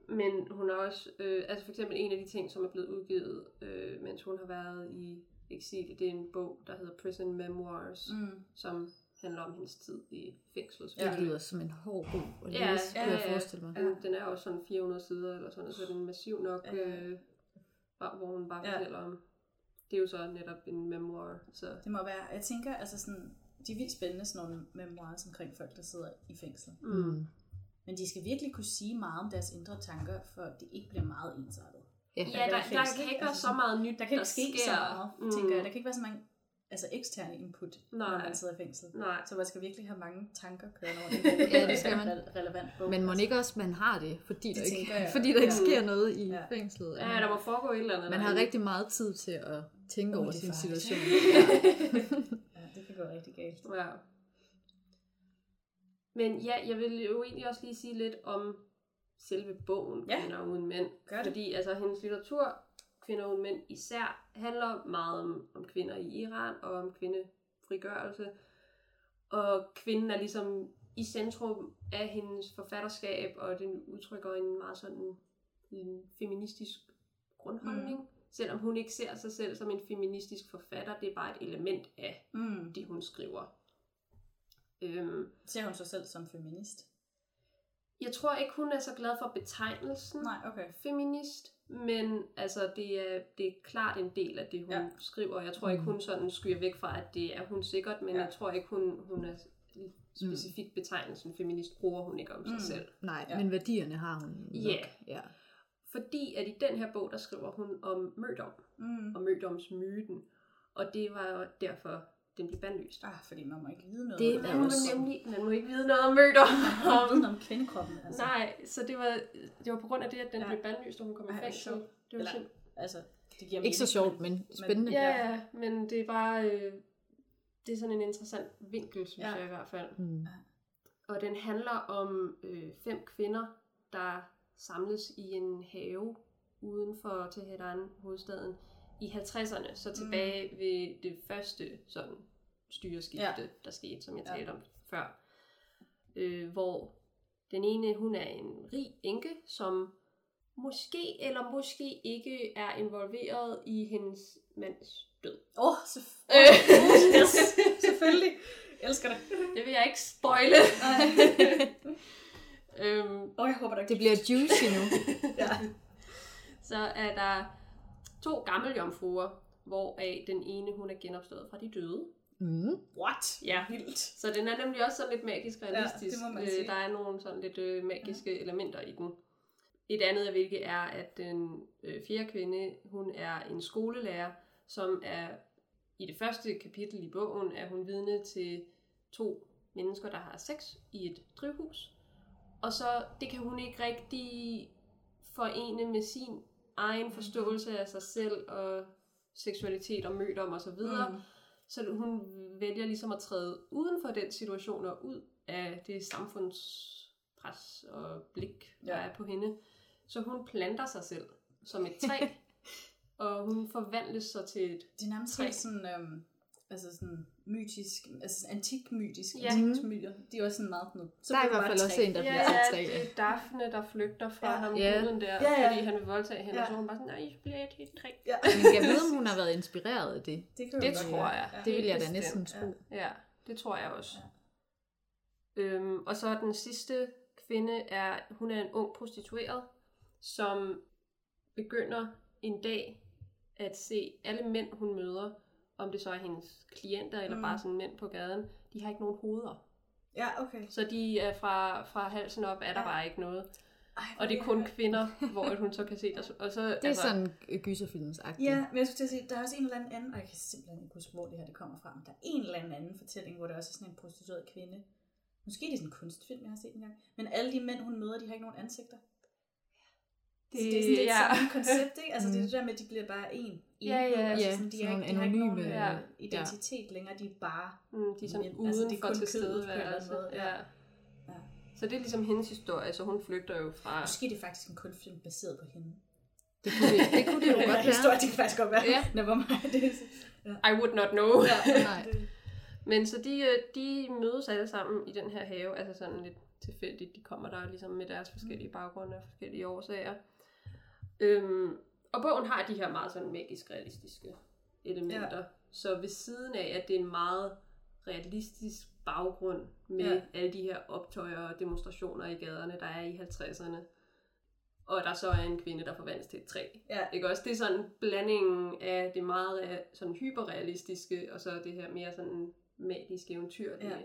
S3: Men hun har også, øh, altså for eksempel en af de ting, som er blevet udgivet, øh, mens hun har været i eksil, det er en bog, der hedder Prison Memoirs, mm. Som handler om hendes tid i fængslet.
S2: Det lyder som en hård bog at læse,
S3: Ja,
S2: ja,
S3: ja,
S2: jeg
S3: ja.
S2: forestille mig.
S3: Den, den er også sådan 400 sider eller sådan, så den er massiv nok,
S1: Ja.
S3: øh, bare- hvor hun bare
S1: Ja.
S3: fortæller om. Det er jo så netop en memoir, så
S1: Det må være, jeg tænker, altså sådan, de er vildt spændende, sådan nogle memoirs omkring folk, der sidder i fængsel.
S3: mm.
S1: Men de skal virkelig kunne sige meget om deres indre tanker, for det ikke bliver meget ensartet.
S2: Ja.
S3: Ja, der, der
S1: fængsel,
S3: kan
S1: ikke?
S3: ikke være
S1: Altså
S3: så meget nyt,
S1: Der kan ikke ske
S3: sker.
S1: så meget, mm. tænker jeg. Der kan ikke være så mange altså, eksterne input,
S3: Nej.
S1: når man sidder i fængsel.
S3: Nej.
S1: Så man skal virkelig have mange tanker kørende over det.
S2: Ja, det skal man.
S1: Re- relevant bog.
S2: Men må
S1: altså.
S2: ikke også, man har det, fordi
S1: Det
S2: der, ikke,
S1: tænker jeg.
S2: fordi der ikke
S3: Ja.
S2: sker noget i
S1: Ja.
S2: fængslet.
S3: Ja, der må foregå et eller andet.
S2: Man har rigtig meget tid til at tænke over
S1: er
S2: sin situation.
S1: Ja, det kan gå rigtig galt.
S3: Ja. Men ja, jeg vil jo egentlig også lige sige lidt om selve bogen,
S1: Ja.
S3: Kvinder uden mænd.
S1: Gør det.
S3: Fordi altså, hendes litteratur, Kvinder uden mænd især, handler meget om, om kvinder i Iran og om kvindefrigørelse. Og kvinden er ligesom i centrum af hendes forfatterskab, og den udtrykker en meget sådan en feministisk grundholdning. Mm. Selvom hun ikke ser sig selv som en feministisk forfatter, det er bare et element af
S1: Mm.
S3: det, hun skriver. Øhm,
S1: Ser hun sig selv som feminist?
S3: jeg tror ikke, hun er så glad for betegnelsen
S1: Nej, okay.
S3: feminist, men altså, det, er, det er klart en del af det, hun
S1: Ja.
S3: skriver. Jeg tror ikke, hun sådan skyer væk fra, at det er hun sikkert, men
S1: Ja.
S3: jeg tror ikke, hun, hun er specifikt betegnelsen feminist, bruger hun ikke om sig
S1: Mm.
S3: selv.
S2: Nej,
S1: Ja.
S2: men værdierne har hun nok.
S3: Ja.
S2: ja.
S3: Fordi at i den her bog, der skriver hun om mødom,
S1: Mm.
S3: og mødomsmyten, og det var jo derfor, den blev bandlyst.
S1: Ah, fordi man må ikke vide noget.
S2: Det
S1: om
S2: er
S3: Man må nemlig, man må ikke vide noget om mødom.
S1: Man må ikke vide noget om kvindekroppen. Altså.
S3: Nej, så det var, det var på grund af det, at den
S1: Ja.
S3: blev bandlyst, og hun kom i fængsel. Det var
S1: Eller-
S3: simpelthen
S1: Altså, det giver
S2: Ikke så sjovt, men spændende.
S3: Ja, ja, men det er bare, øh, det er sådan en interessant vinkel, synes
S1: ja.
S3: jeg i hvert fald.
S2: Mm.
S3: Og den handler om øh, fem kvinder, der samles i en have uden for Teheran, hovedstaden, i 50'erne, så tilbage mm. ved det første sådan styreskifte,
S1: Ja.
S3: der skete, som jeg
S1: Ja.
S3: talte om før. Øh, hvor den ene, hun er en rig enke, som måske eller måske ikke er involveret i hendes mands død.
S1: Åh, oh, selvf-
S3: Øh.
S1: yes, selvfølgelig. Jeg elsker det.
S3: Det vil jeg ikke spoile. Øhm,
S1: oh, jeg håber, der
S2: Det bliver juicy nu.
S1: ja.
S3: så er der to gammeljomfruer, hvoraf den ene hun er genopstået fra de døde.
S2: Mm.
S1: What?
S3: Ja.
S1: Vildt.
S3: Så den er nemlig også sådan lidt magisk realistisk.
S1: det må man
S3: Øh,
S1: sige.
S3: Der er nogle sådan lidt øh, magiske ja. elementer i den. Et andet af hvilket er, at den øh, fjerde kvinde, hun er en skolelærer, som er i det første kapitel i bogen, er hun vidne til to mennesker, der har sex i et drivhus. Og så, det kan hun ikke rigtig forene med sin egen forståelse af sig selv og seksualitet og mødom og så videre.
S1: Mm.
S3: Så hun vælger ligesom at træde uden for den situation og ud af det samfundspres og blik, der
S1: Ja.
S3: er på hende. Så hun planter sig selv som et træ, og hun forvandles så til et...
S1: Det er nærmest helt sådan, øhm, altså sådan mytisk, altså antik-mytisk,
S3: Ja.
S1: ja. antik myter. De er også sådan meget noget. Så
S2: Der er i hvert
S1: det
S2: fald også en, der
S3: Ja,
S2: bliver
S3: ja,
S2: træ.
S3: det er Daphne, der flygter fra
S1: Ja.
S3: ham,
S2: Ja.
S3: guden der,
S1: Ja, ja.
S3: fordi han vil voldtage hende,
S1: Ja.
S3: og så er hun bare sådan, nej, så bliver jeg et helt træ.
S1: Ja.
S2: Men jeg ved, om hun har været inspireret af det.
S1: Det, kan
S3: Det tror
S1: være.
S3: jeg.
S1: Ja.
S2: Det vil jeg da næsten
S1: ja.
S2: tro.
S3: Ja, det tror jeg også. Ja. Øhm, og så den sidste kvinde er, hun er en ung prostitueret, som begynder en dag at se alle mænd, hun møder, om det så er hendes klienter eller
S1: Mm.
S3: bare sådan mænd på gaden, de har ikke nogen hoveder.
S1: Ja, okay.
S3: Så de er fra, fra halsen op, er der
S1: Ja.
S3: bare ikke noget.
S1: Ej,
S3: Og det er kun kvinder, hvor hun så kan se der. Og så,
S2: Det er sådan øh, gyserfilmsagtigt.
S1: Ja, men jeg skulle til at sige, der er også en eller anden, og jeg kan simpelthen ikke huske, hvor det her det kommer fra, men der er en eller anden anden fortælling, hvor der også er sådan en prostitueret kvinde. Måske det er sådan en kunstfilm, jeg har set engang. Men alle de mænd, hun møder, de har ikke nogen ansigter. Det, så det er sådan lidt
S3: ja.
S1: ja. samme koncept, ikke? Altså det er
S2: Mm.
S1: det der med, at de bliver bare en.
S3: Ja, ja,
S1: altså,
S2: ja,
S1: sådan, de,
S2: sådan
S1: har
S2: nogle
S1: ikke, de har ikke nogen
S2: anonyme,
S1: øh,
S3: ja.
S1: identitet længere, de er bare
S3: Mm, de er sådan
S1: Men,
S3: uden
S1: altså, det er
S3: for
S1: kun
S3: til
S1: kødet på en eller anden måde, ja.
S3: Ja.
S1: Ja.
S3: Så det er ligesom hendes historie, så hun flygter jo fra...
S1: Måske er det faktisk en kunstfilm baseret på hende.
S2: Det kunne det, det, kunne det jo
S1: Ja,
S2: godt
S1: historie,
S2: være.
S1: det kan faktisk godt være.
S2: Ja.
S1: Never mind. Det er,
S3: I would not know.
S1: ja,
S2: Nej.
S3: Men så de, øh, de mødes alle sammen i den her have, altså sådan lidt tilfældigt. De kommer der ligesom med deres forskellige baggrunde og forskellige årsager. Øhm, og bogen har de her meget sådan magisk realistiske elementer. Ja. Så ved siden af, at det er en meget realistisk baggrund med
S1: Ja.
S3: alle de her optøjer og demonstrationer i gaderne, der er i 50'erne, og der så er en kvinde, der forvandles til et træ.
S1: Ja.
S3: Ikke også? Det er sådan blandingen af det meget rea- sådan hyperrealistiske, og så det her mere sådan magiske eventyr,
S1: Ja.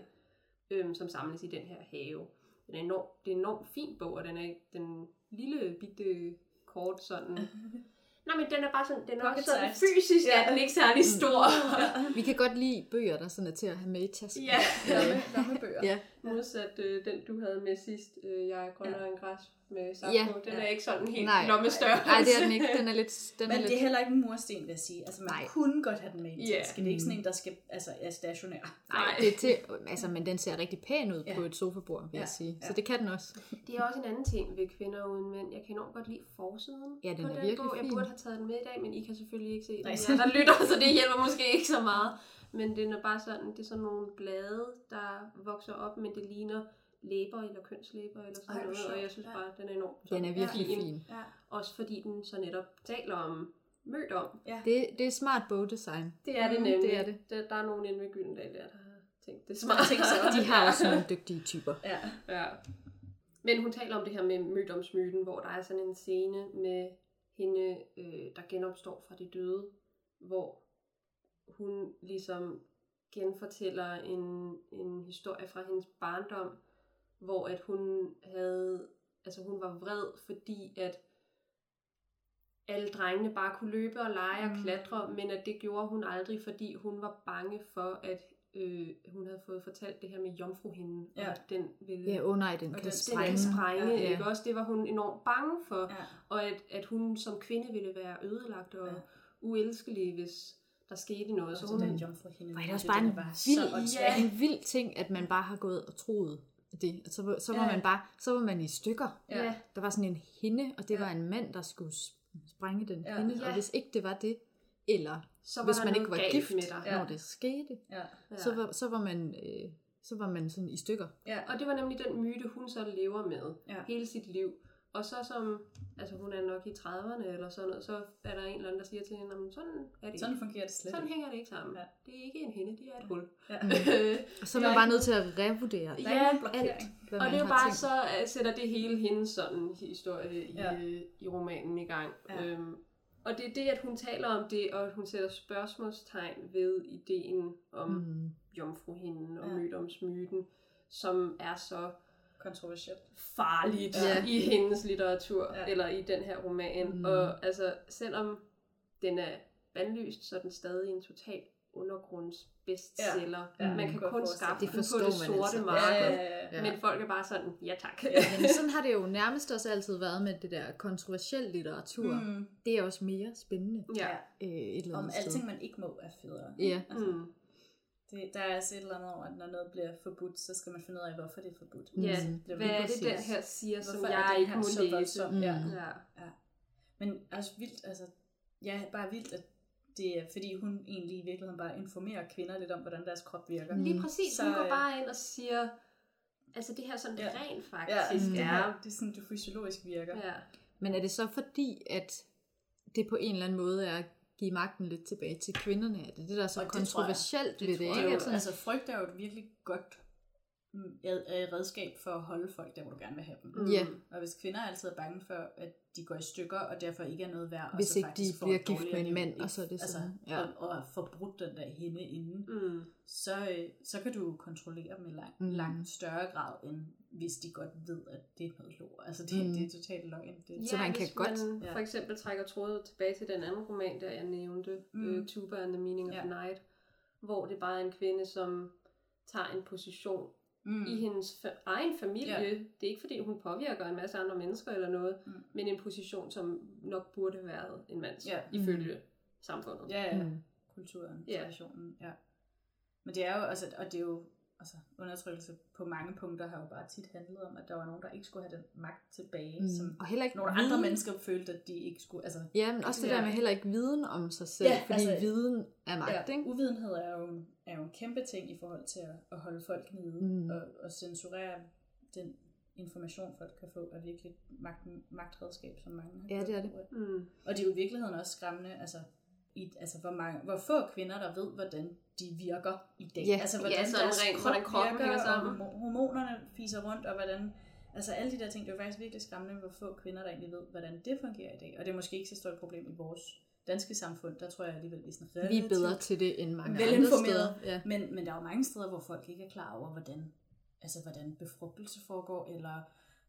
S3: øhm, som samles i den her have. Den er enormt, det er en enormt fin bog, og den er den lille bitte kort sådan... Nej, men den er bare sådan, den er også sådan fysisk,
S1: Ja.
S3: er den ikke særlig stor.
S2: Vi kan godt lide bøger, der sådan er til at have med i tasken.
S3: ja.
S1: Lomme, lommebøger.
S2: Ja.
S3: Modsat øh, den, du havde med sidst, øh, Jeg er grønnere
S1: Ja.
S3: end græs med saft
S2: Ja.
S3: på. Den
S1: Ja.
S3: er ikke sådan helt
S2: Nej.
S3: lommestørrelse.
S2: Nej, det er den ikke. Den er lidt... Den
S1: Men
S2: er
S1: det er
S2: lidt...
S1: heller ikke en mursten, vil jeg sige. Altså, man
S2: Nej.
S1: kunne godt have den med i en
S3: Ja.
S1: taske. Det er ikke sådan en, der skal, altså, er stationær.
S2: Nej, det er til... Altså, men den ser rigtig pæn ud
S1: Ja.
S2: på et sofabord, vil
S1: Ja.
S2: jeg sige. Så
S1: Ja.
S2: det kan den også.
S3: Det er også en anden ting ved kvinder uden mænd. Jeg kan enormt godt lide forsiden
S2: Ja, den
S3: på
S2: er
S3: den
S2: virkelig
S3: bog. Jeg
S2: fin.
S3: burde have taget den med i dag, men I kan selvfølgelig ikke se den.
S1: Nej.
S3: Ja, der lytter, så det hjælper måske ikke så meget. Men den er bare sådan, det er sådan nogle blade, der vokser op, men det ligner læber eller kønslæber eller sådan
S1: Ej,
S3: noget. Og jeg synes
S1: Ja.
S3: bare, den er enormt
S2: Den er virkelig fin.
S1: Ja.
S3: Også fordi den så netop taler om mødom.
S1: ja.
S2: Det, det er smart bogdesign.
S3: Det er det
S1: Mm,
S3: nemlig.
S2: det er det.
S3: Der, der er nogen inde ved Gyldendal der, der har tænkt det smart.
S1: tænker så.
S2: De har også nogle dygtige typer.
S1: Ja.
S3: Ja. Men hun taler om det her med mødomsmyten, hvor der er sådan en scene med hende, øh, der genopstår fra de døde, hvor hun ligesom genfortæller en, en historie fra hendes barndom, hvor at hun havde, altså hun var vred, fordi at alle drengene bare kunne løbe og lege og
S1: Mm.
S3: klatre, men at det gjorde hun aldrig, fordi hun var bange for, at øh, hun havde fået fortalt det her med jomfruhinden,
S1: Ja.
S3: og den ville
S2: Ja, oh nej, den
S1: Og
S2: kan
S1: den-
S3: den
S2: sprænge.
S3: kan sprænge,
S1: Ja.
S3: ja, ikke også? Det var hun enormt bange for,
S1: Ja.
S3: og at, at hun som kvinde ville være ødelagt og
S1: Ja.
S3: uelskelig, hvis der skete noget.
S1: Så
S3: Så
S1: hun
S3: hun,
S1: en jomfru hende.
S2: Hvor er det også bare en vild,
S1: ja.
S2: en vild ting, at man bare har gået og troet det. Og så, var- så var
S1: Ja.
S2: man bare, så var man i stykker.
S1: Ja.
S2: Der var sådan en hinde, og det
S1: Ja.
S2: var en mand, der skulle sprænge den
S1: Ja.
S2: hinde. Og
S3: Ja.
S2: hvis ikke det var det, eller
S3: så var
S2: hvis man ikke var gift,
S3: med dig.
S1: Ja.
S2: når det skete,
S1: Ja.
S3: Ja.
S2: så, var, så, var man, øh, så var man sådan i stykker.
S1: Ja.
S3: Og det var nemlig den myte, hun så lever med
S1: Ja.
S3: hele sit liv. Og så som, altså hun er nok i 30'erne eller sådan noget, så er der en eller anden, der siger til hende, "Jamen, sådan er det
S1: Sådan
S3: ikke.
S1: fungerer det slet
S3: Sådan hænger det ikke sammen.
S1: Ja.
S3: Det er ikke en hende, det er et hul.
S1: Ja.
S2: Og så er man bare nødt til at revurdere
S1: Der er
S3: Ja,
S1: blokering.
S2: hvad
S3: Og det er bare
S2: tænkt.
S3: så, uh, sætter det hele hendes sådan historie i,
S1: Ja.
S3: i romanen i gang.
S1: Ja.
S3: Øhm, og det er det, at hun taler om det, og at hun sætter spørgsmålstegn ved ideen om mm. Jomfruhinden og
S1: ja.
S3: mødomsmyten, som er så
S1: Kontroversielt.
S3: farligt
S2: Ja.
S3: ja. i hendes litteratur,
S1: Ja.
S3: ja. eller i den her roman.
S2: Mm.
S3: Og altså, selvom den er bandlyst, så er den stadig en total undergrundsbestseller.
S1: Ja.
S3: Ja.
S1: Ja,
S3: Man
S1: kan
S3: kun skaffe
S2: Det
S3: på det sorte
S2: altså.
S3: marked.
S1: Ja, ja, ja.
S2: Ja.
S3: Men folk er bare sådan, ja tak.
S2: Men sådan har det jo nærmest også altid været med det der kontroversielle litteratur. Mm. Det er også mere spændende
S3: ja.
S2: øh, et eller
S1: Om
S2: andet sted.
S1: alting, man ikke må, er federe.
S2: Ja.
S1: Altså,
S3: Mm.
S1: Det, der er altså et eller andet over, at når noget bliver forbudt, så skal man finde ud af, hvorfor det er forbudt.
S3: Ja,
S2: Mm.
S1: Det
S3: hvad er det der her siger, som
S1: Hvorfor er
S3: jeg ikke må
S1: så
S3: læse?
S2: Mm.
S1: Ja.
S3: Ja.
S1: Men også vildt, altså, ja, bare vildt, at det er, fordi hun egentlig i virkeligheden bare informerer kvinder lidt om, hvordan deres krop virker.
S2: Mm.
S3: Lige præcis,
S1: Så,
S3: hun går
S1: øh,
S3: bare ind og siger, altså det her sådan det
S1: Ja.
S3: rent
S1: Ja,
S3: faktisk
S1: det,
S3: er.
S1: her, det er sådan, det fysiologisk virker.
S3: Ja.
S2: Men er det så fordi, at det på en eller anden måde er give magten lidt tilbage til kvinderne? Er det det, der er så
S1: Og det tror jeg.
S2: kontroversielt
S1: Det
S2: ved det? Ikke?
S1: jo,
S2: sådan,
S1: altså frygt er jo et virkelig godt mm, øh, redskab for at holde folk der, hvor du gerne vil have dem.
S3: Mm.
S2: Ja.
S1: Og hvis kvinder altid er bange for, at de går i stykker, og derfor ikke er noget værd, og
S2: Hvis
S1: så
S2: ikke de bliver gift med en mand, og så er det
S1: altså,
S2: sådan, ja.
S1: og, og får brudt den der hende inden,
S3: Mm.
S1: så, øh, så kan du kontrollere dem i lang,
S2: mm.
S1: langt større grad, end hvis de godt ved, at det er noget lort. Altså det,
S2: Mm.
S1: mm. det er totalt løgn. Det,
S2: Så man kan godt-
S3: man
S1: Ja.
S3: for eksempel trækker trådet tilbage til den anden roman, der jeg nævnte,
S1: Mm.
S3: mm. uh, Tuba and the Meaning of
S1: Ja.
S3: the Night, hvor det bare er en kvinde, som tager en position
S1: mm.
S3: mm. i hendes fa- egen familie.
S1: Ja.
S3: Det er ikke fordi, hun påvirker en masse andre mennesker eller noget,
S1: Mm.
S3: mm. men en position, som nok burde have været en mands,
S1: Ja.
S3: ifølge samfundet.
S1: Ja, ja.
S2: Mm.
S1: Mm. Kulturen,
S3: Ja.
S1: traditionen, ja. Men det er jo, altså, og det er jo, altså, undertrykkelse på mange punkter har jo bare tit handlet om, at der var nogen, der ikke skulle have den magt tilbage, mm. som.
S2: Og heller ikke
S1: nogle
S2: viden.
S1: andre mennesker følte, at de ikke skulle, altså,
S2: Ja, men også det der med heller ikke viden om sig selv,
S1: Ja,
S2: fordi
S1: altså-
S2: viden er magt,
S1: ja,
S2: ikke?
S1: uvidenhed er jo, en, er jo en kæmpe ting i forhold til at, at holde folk nede,
S2: Mm.
S1: og, og censurere den information, folk kan få, er virkelig magt, magtredskab, som mange har
S2: Ja, det er det.
S3: Mm.
S1: Og det er jo i virkeligheden også skræmmende, altså, i, altså hvor, mange, hvor få kvinder, der ved, hvordan de virker i dag.
S2: Ja.
S1: altså,
S3: Ja,
S1: hvordan
S3: sådan
S1: deres
S3: rent,
S1: krop
S3: hvordan kroppen
S1: virker,
S3: hænger sammen.
S1: Og hormo- hormonerne fiser rundt, og hvordan... Altså alle de der ting, det er jo faktisk virkelig skræmmende, hvor få kvinder, der egentlig ved, hvordan det fungerer i dag. Og det er måske ikke så stort et problem i vores danske samfund. Der tror jeg alligevel, vi er sådan
S2: Vi
S1: relativt
S2: er bedre til det end mange andre steder. Ja.
S1: Men, men der er jo mange steder, hvor folk ikke er klar over, hvordan, altså, hvordan befrugtelse foregår, eller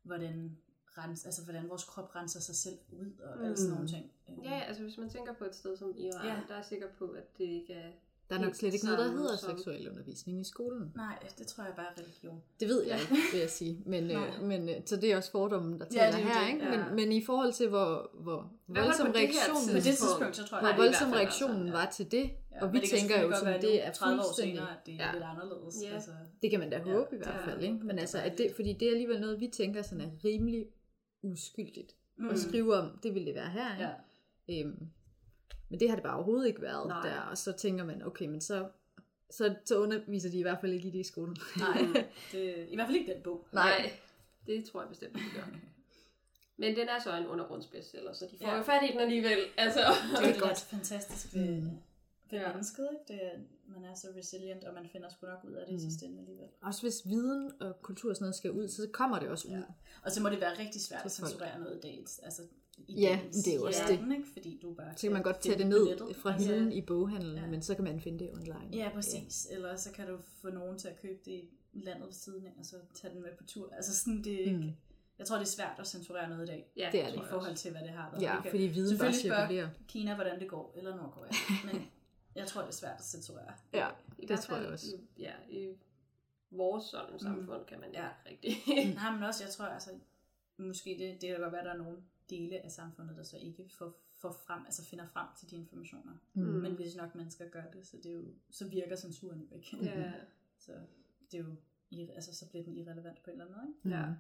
S1: hvordan, rens, altså, hvordan vores krop renser sig selv ud, og mm. alle sådan nogle ting.
S3: Ja, altså hvis man tænker på et sted som Iran,
S1: Ja.
S3: ja. der er jeg sikker på, at det ikke er...
S2: Der er nok slet ikke noget, der hedder
S3: som-
S2: seksuel undervisning i skolen.
S1: Nej, det tror jeg bare er religion.
S2: Det ved jeg ikke, vil jeg sige. Men, øh, men, øh, så det er også fordommen, der
S1: Ja,
S2: taler
S1: det er jo
S2: her.
S1: det,
S2: Ikke?
S1: ja.
S2: Men, men i forhold til, hvor, hvor voldsom
S3: det
S2: reaktionen,
S1: det
S3: tidspunkt.
S1: tidspunkt, så tror jeg,
S2: hvor
S3: Nej, det i
S2: voldsom reaktionen
S3: altså,
S2: var til det,
S1: Ja,
S2: og vi
S1: det
S2: tænker jo, som det er
S1: 30 år senere, at det er
S2: Ja.
S1: lidt anderledes.
S3: Ja.
S1: Altså,
S2: Det kan man da
S1: Ja,
S2: håbe i
S1: det
S2: hvert
S1: er-
S2: fald, ikke? Men
S1: det
S2: altså, at det, fordi det er alligevel noget, vi tænker sådan er rimelig uskyldigt
S1: mm.
S2: at skrive om. Det ville det være her, ikke?
S1: Ja.
S2: Øhm, men det har det bare overhovedet ikke været
S3: Nej.
S2: der. Og så tænker man, okay, men så, så, så underviser de i hvert fald ikke i det i skolen.
S1: Nej, det, i hvert fald ikke den bog.
S3: Nej, det tror jeg bestemt ikke, det gør. Men den er så en undergrundsbestseller, så de får
S1: Ja.
S3: jo fat i den alligevel. Altså.
S1: Det er
S2: godt.
S1: fantastisk ved,
S2: Mm.
S1: Ved
S3: Ja.
S1: mennesket, ikke? Det, er- man er så resilient, og man finder sgu nok ud af det
S2: Mm.
S1: i sidste ende alligevel.
S2: Også hvis viden og kultur og sådan noget skal ud, så kommer det også ud.
S1: Ja. Og så må det være rigtig svært at censurere noget i dag. Altså, i
S2: Ja,
S1: dagens
S2: det er jo også
S1: verden, Ikke? Fordi du bare
S2: Så kan man godt tage det ned
S1: nettet.
S2: fra
S1: Altså,
S2: hylden i boghandlen,
S1: ja.
S2: men så kan man finde det online.
S1: Ja, præcis. Ja. Eller så kan du få nogen til at købe det i landet ved siden af, og så tage den med på tur. Altså sådan, det er ikke...
S2: Mm.
S1: Jeg tror, det er svært at censurere noget i dag,
S3: Ja,
S2: Det er det.
S1: i forhold til, hvad det har været.
S2: Ja, fordi viden bare
S1: selvfølgelig spørge
S2: cirkulerer.
S1: Kina, hvordan det går, eller Nordkorea. Men jeg tror, det er svært at censurere.
S2: Ja,
S3: I
S2: det tror jeg også.
S3: I, ja, i vores sådan samfund kan man
S1: Ja.
S3: ikke rigtig.
S1: Nej, men også, jeg tror, altså, måske det, det kan godt være, at der er nogle dele af samfundet, der så ikke får, får frem, altså finder frem til de informationer.
S2: Mm.
S1: Men hvis nok mennesker gør det, så, det er jo, så virker censuren jo ikke.
S3: ja.
S1: Så det er jo, altså, så bliver den irrelevant på en eller anden måde. Ikke?
S3: ja.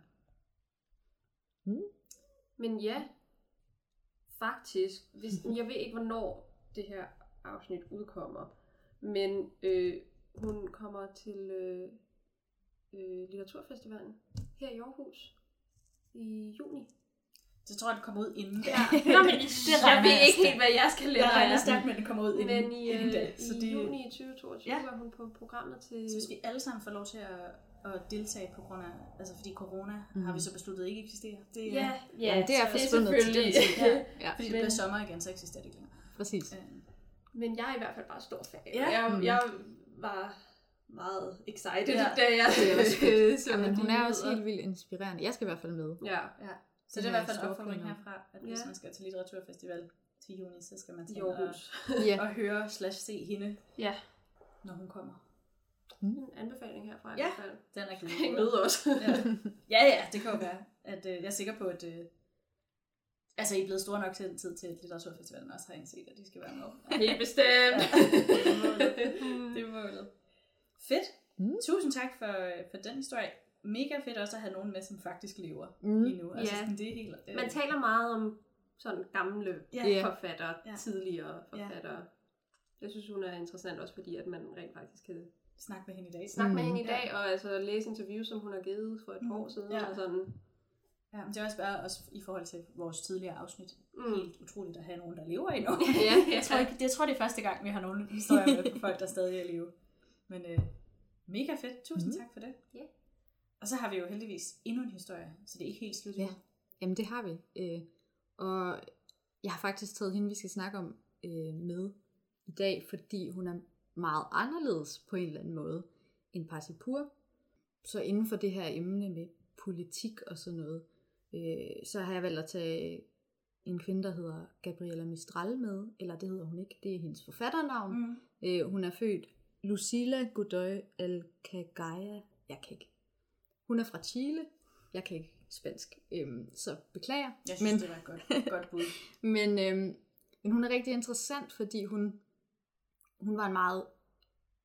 S2: Mm.
S3: Men ja, faktisk, hvis, jeg ved ikke, hvornår det her afsnit udkommer, men øh, hun kommer til øh, øh, Litteraturfestivalen her i Aarhus i juni.
S1: Så tror jeg, det kommer ud inden.
S3: Ja. Nå, men
S1: det
S3: jeg ved
S1: jeg
S3: ikke helt, hvad jeg skal lade
S1: Jeg regner stærkt med, at det kommer ud inden,
S3: Men i,
S1: inden
S3: øh,
S1: da. Så
S3: i
S1: det,
S3: juni 2022
S1: Ja.
S3: var hun på programmet til...
S1: Så hvis vi alle sammen får lov til at, at deltage på grund af, altså fordi corona mm. har vi så besluttet ikke eksisterer. Det,
S3: Ja, ja,
S2: Jamen, det er forsvundet til den tid.
S1: Ja,
S2: Ja,
S1: fordi det bliver sommer igen, så eksisterer det ikke længere.
S2: præcis.
S1: Øh,
S3: Men jeg er i hvert fald bare stor fan.
S1: Ja.
S3: Jeg,
S2: Mhm.
S3: jeg var meget excited,
S1: Ja.
S3: da jeg
S2: Det er også
S3: så
S2: Jamen, hun er også helt vildt inspirerende. Jeg skal i hvert fald med.
S3: Ja,
S1: Ja. Så
S2: Det
S1: det er i hvert fald en opfordring herfra, at hvis
S3: Ja.
S1: man skal til litteraturfestival til juni, så skal man
S3: i
S1: tage og,
S3: Aarhus.
S2: Ja.
S1: og høre slash se hende,
S3: Ja,
S1: når hun kommer.
S3: en anbefaling herfra i
S1: Ja.
S3: hvert fald.
S1: Den er glad.
S3: Hæng med os.
S1: ja. ja, ja, det kan jo være. At, øh, jeg er sikker på, at øh, altså, I er blevet store nok til tid til, at litteraturfestivalen også har indset, at de skal være med.
S3: Helt bestemt.
S1: Ja, det er målet. Det er målet. Fedt.
S2: Mm.
S1: Tusind tak for, for den historie. Mega fedt også at have nogen med, som faktisk lever
S2: Mm.
S1: endnu. Altså,
S3: Ja.
S1: sådan, det er helt, øh,
S3: Man taler meget om sådan gamle.
S1: Ja.
S3: forfattere,
S1: Ja.
S3: tidligere forfattere. Jeg synes, hun er interessant også, fordi at man rent faktisk kan
S1: Snak med hende i dag.
S3: snakke med
S2: Mm.
S3: hende i dag, og altså læse interviews, som hun har givet for et par år siden.
S1: Ja.
S3: Og sådan.
S1: Ja, men det er også bare også i forhold til vores tidligere afsnit.
S3: Mm.
S1: Helt utroligt at have nogen, der lever endnu.
S3: ja,
S1: jeg, tror ikke, det, jeg tror, det er første gang, vi har nogle historier med på folk, der stadig er i live. Men øh, mega fedt. Tusind
S2: Mhm.
S1: tak for det.
S3: Ja.
S1: Og så har vi jo heldigvis endnu en historie, så det er ikke helt slut.
S2: Ja. Jamen, det har vi. Øh, og jeg har faktisk taget hende, vi skal snakke om, øh, med i dag, fordi hun er meget anderledes på en eller anden måde end Parsipur. Så inden for det her emne med politik og sådan noget, øh, så har jeg valgt at tage en kvinde, der hedder Gabriela Mistral med, eller det hedder hun ikke, det er hendes forfatternavn.
S1: Mm.
S2: Øh, hun er født Lucila Godoy Alcagaya. Jeg kan ikke. Hun er fra Chile. Jeg kan ikke spansk, øhm, så beklager.
S1: Jeg synes,
S2: men,
S1: det var et godt, godt bud.
S2: men, øhm, men hun er rigtig interessant, fordi hun, hun var en meget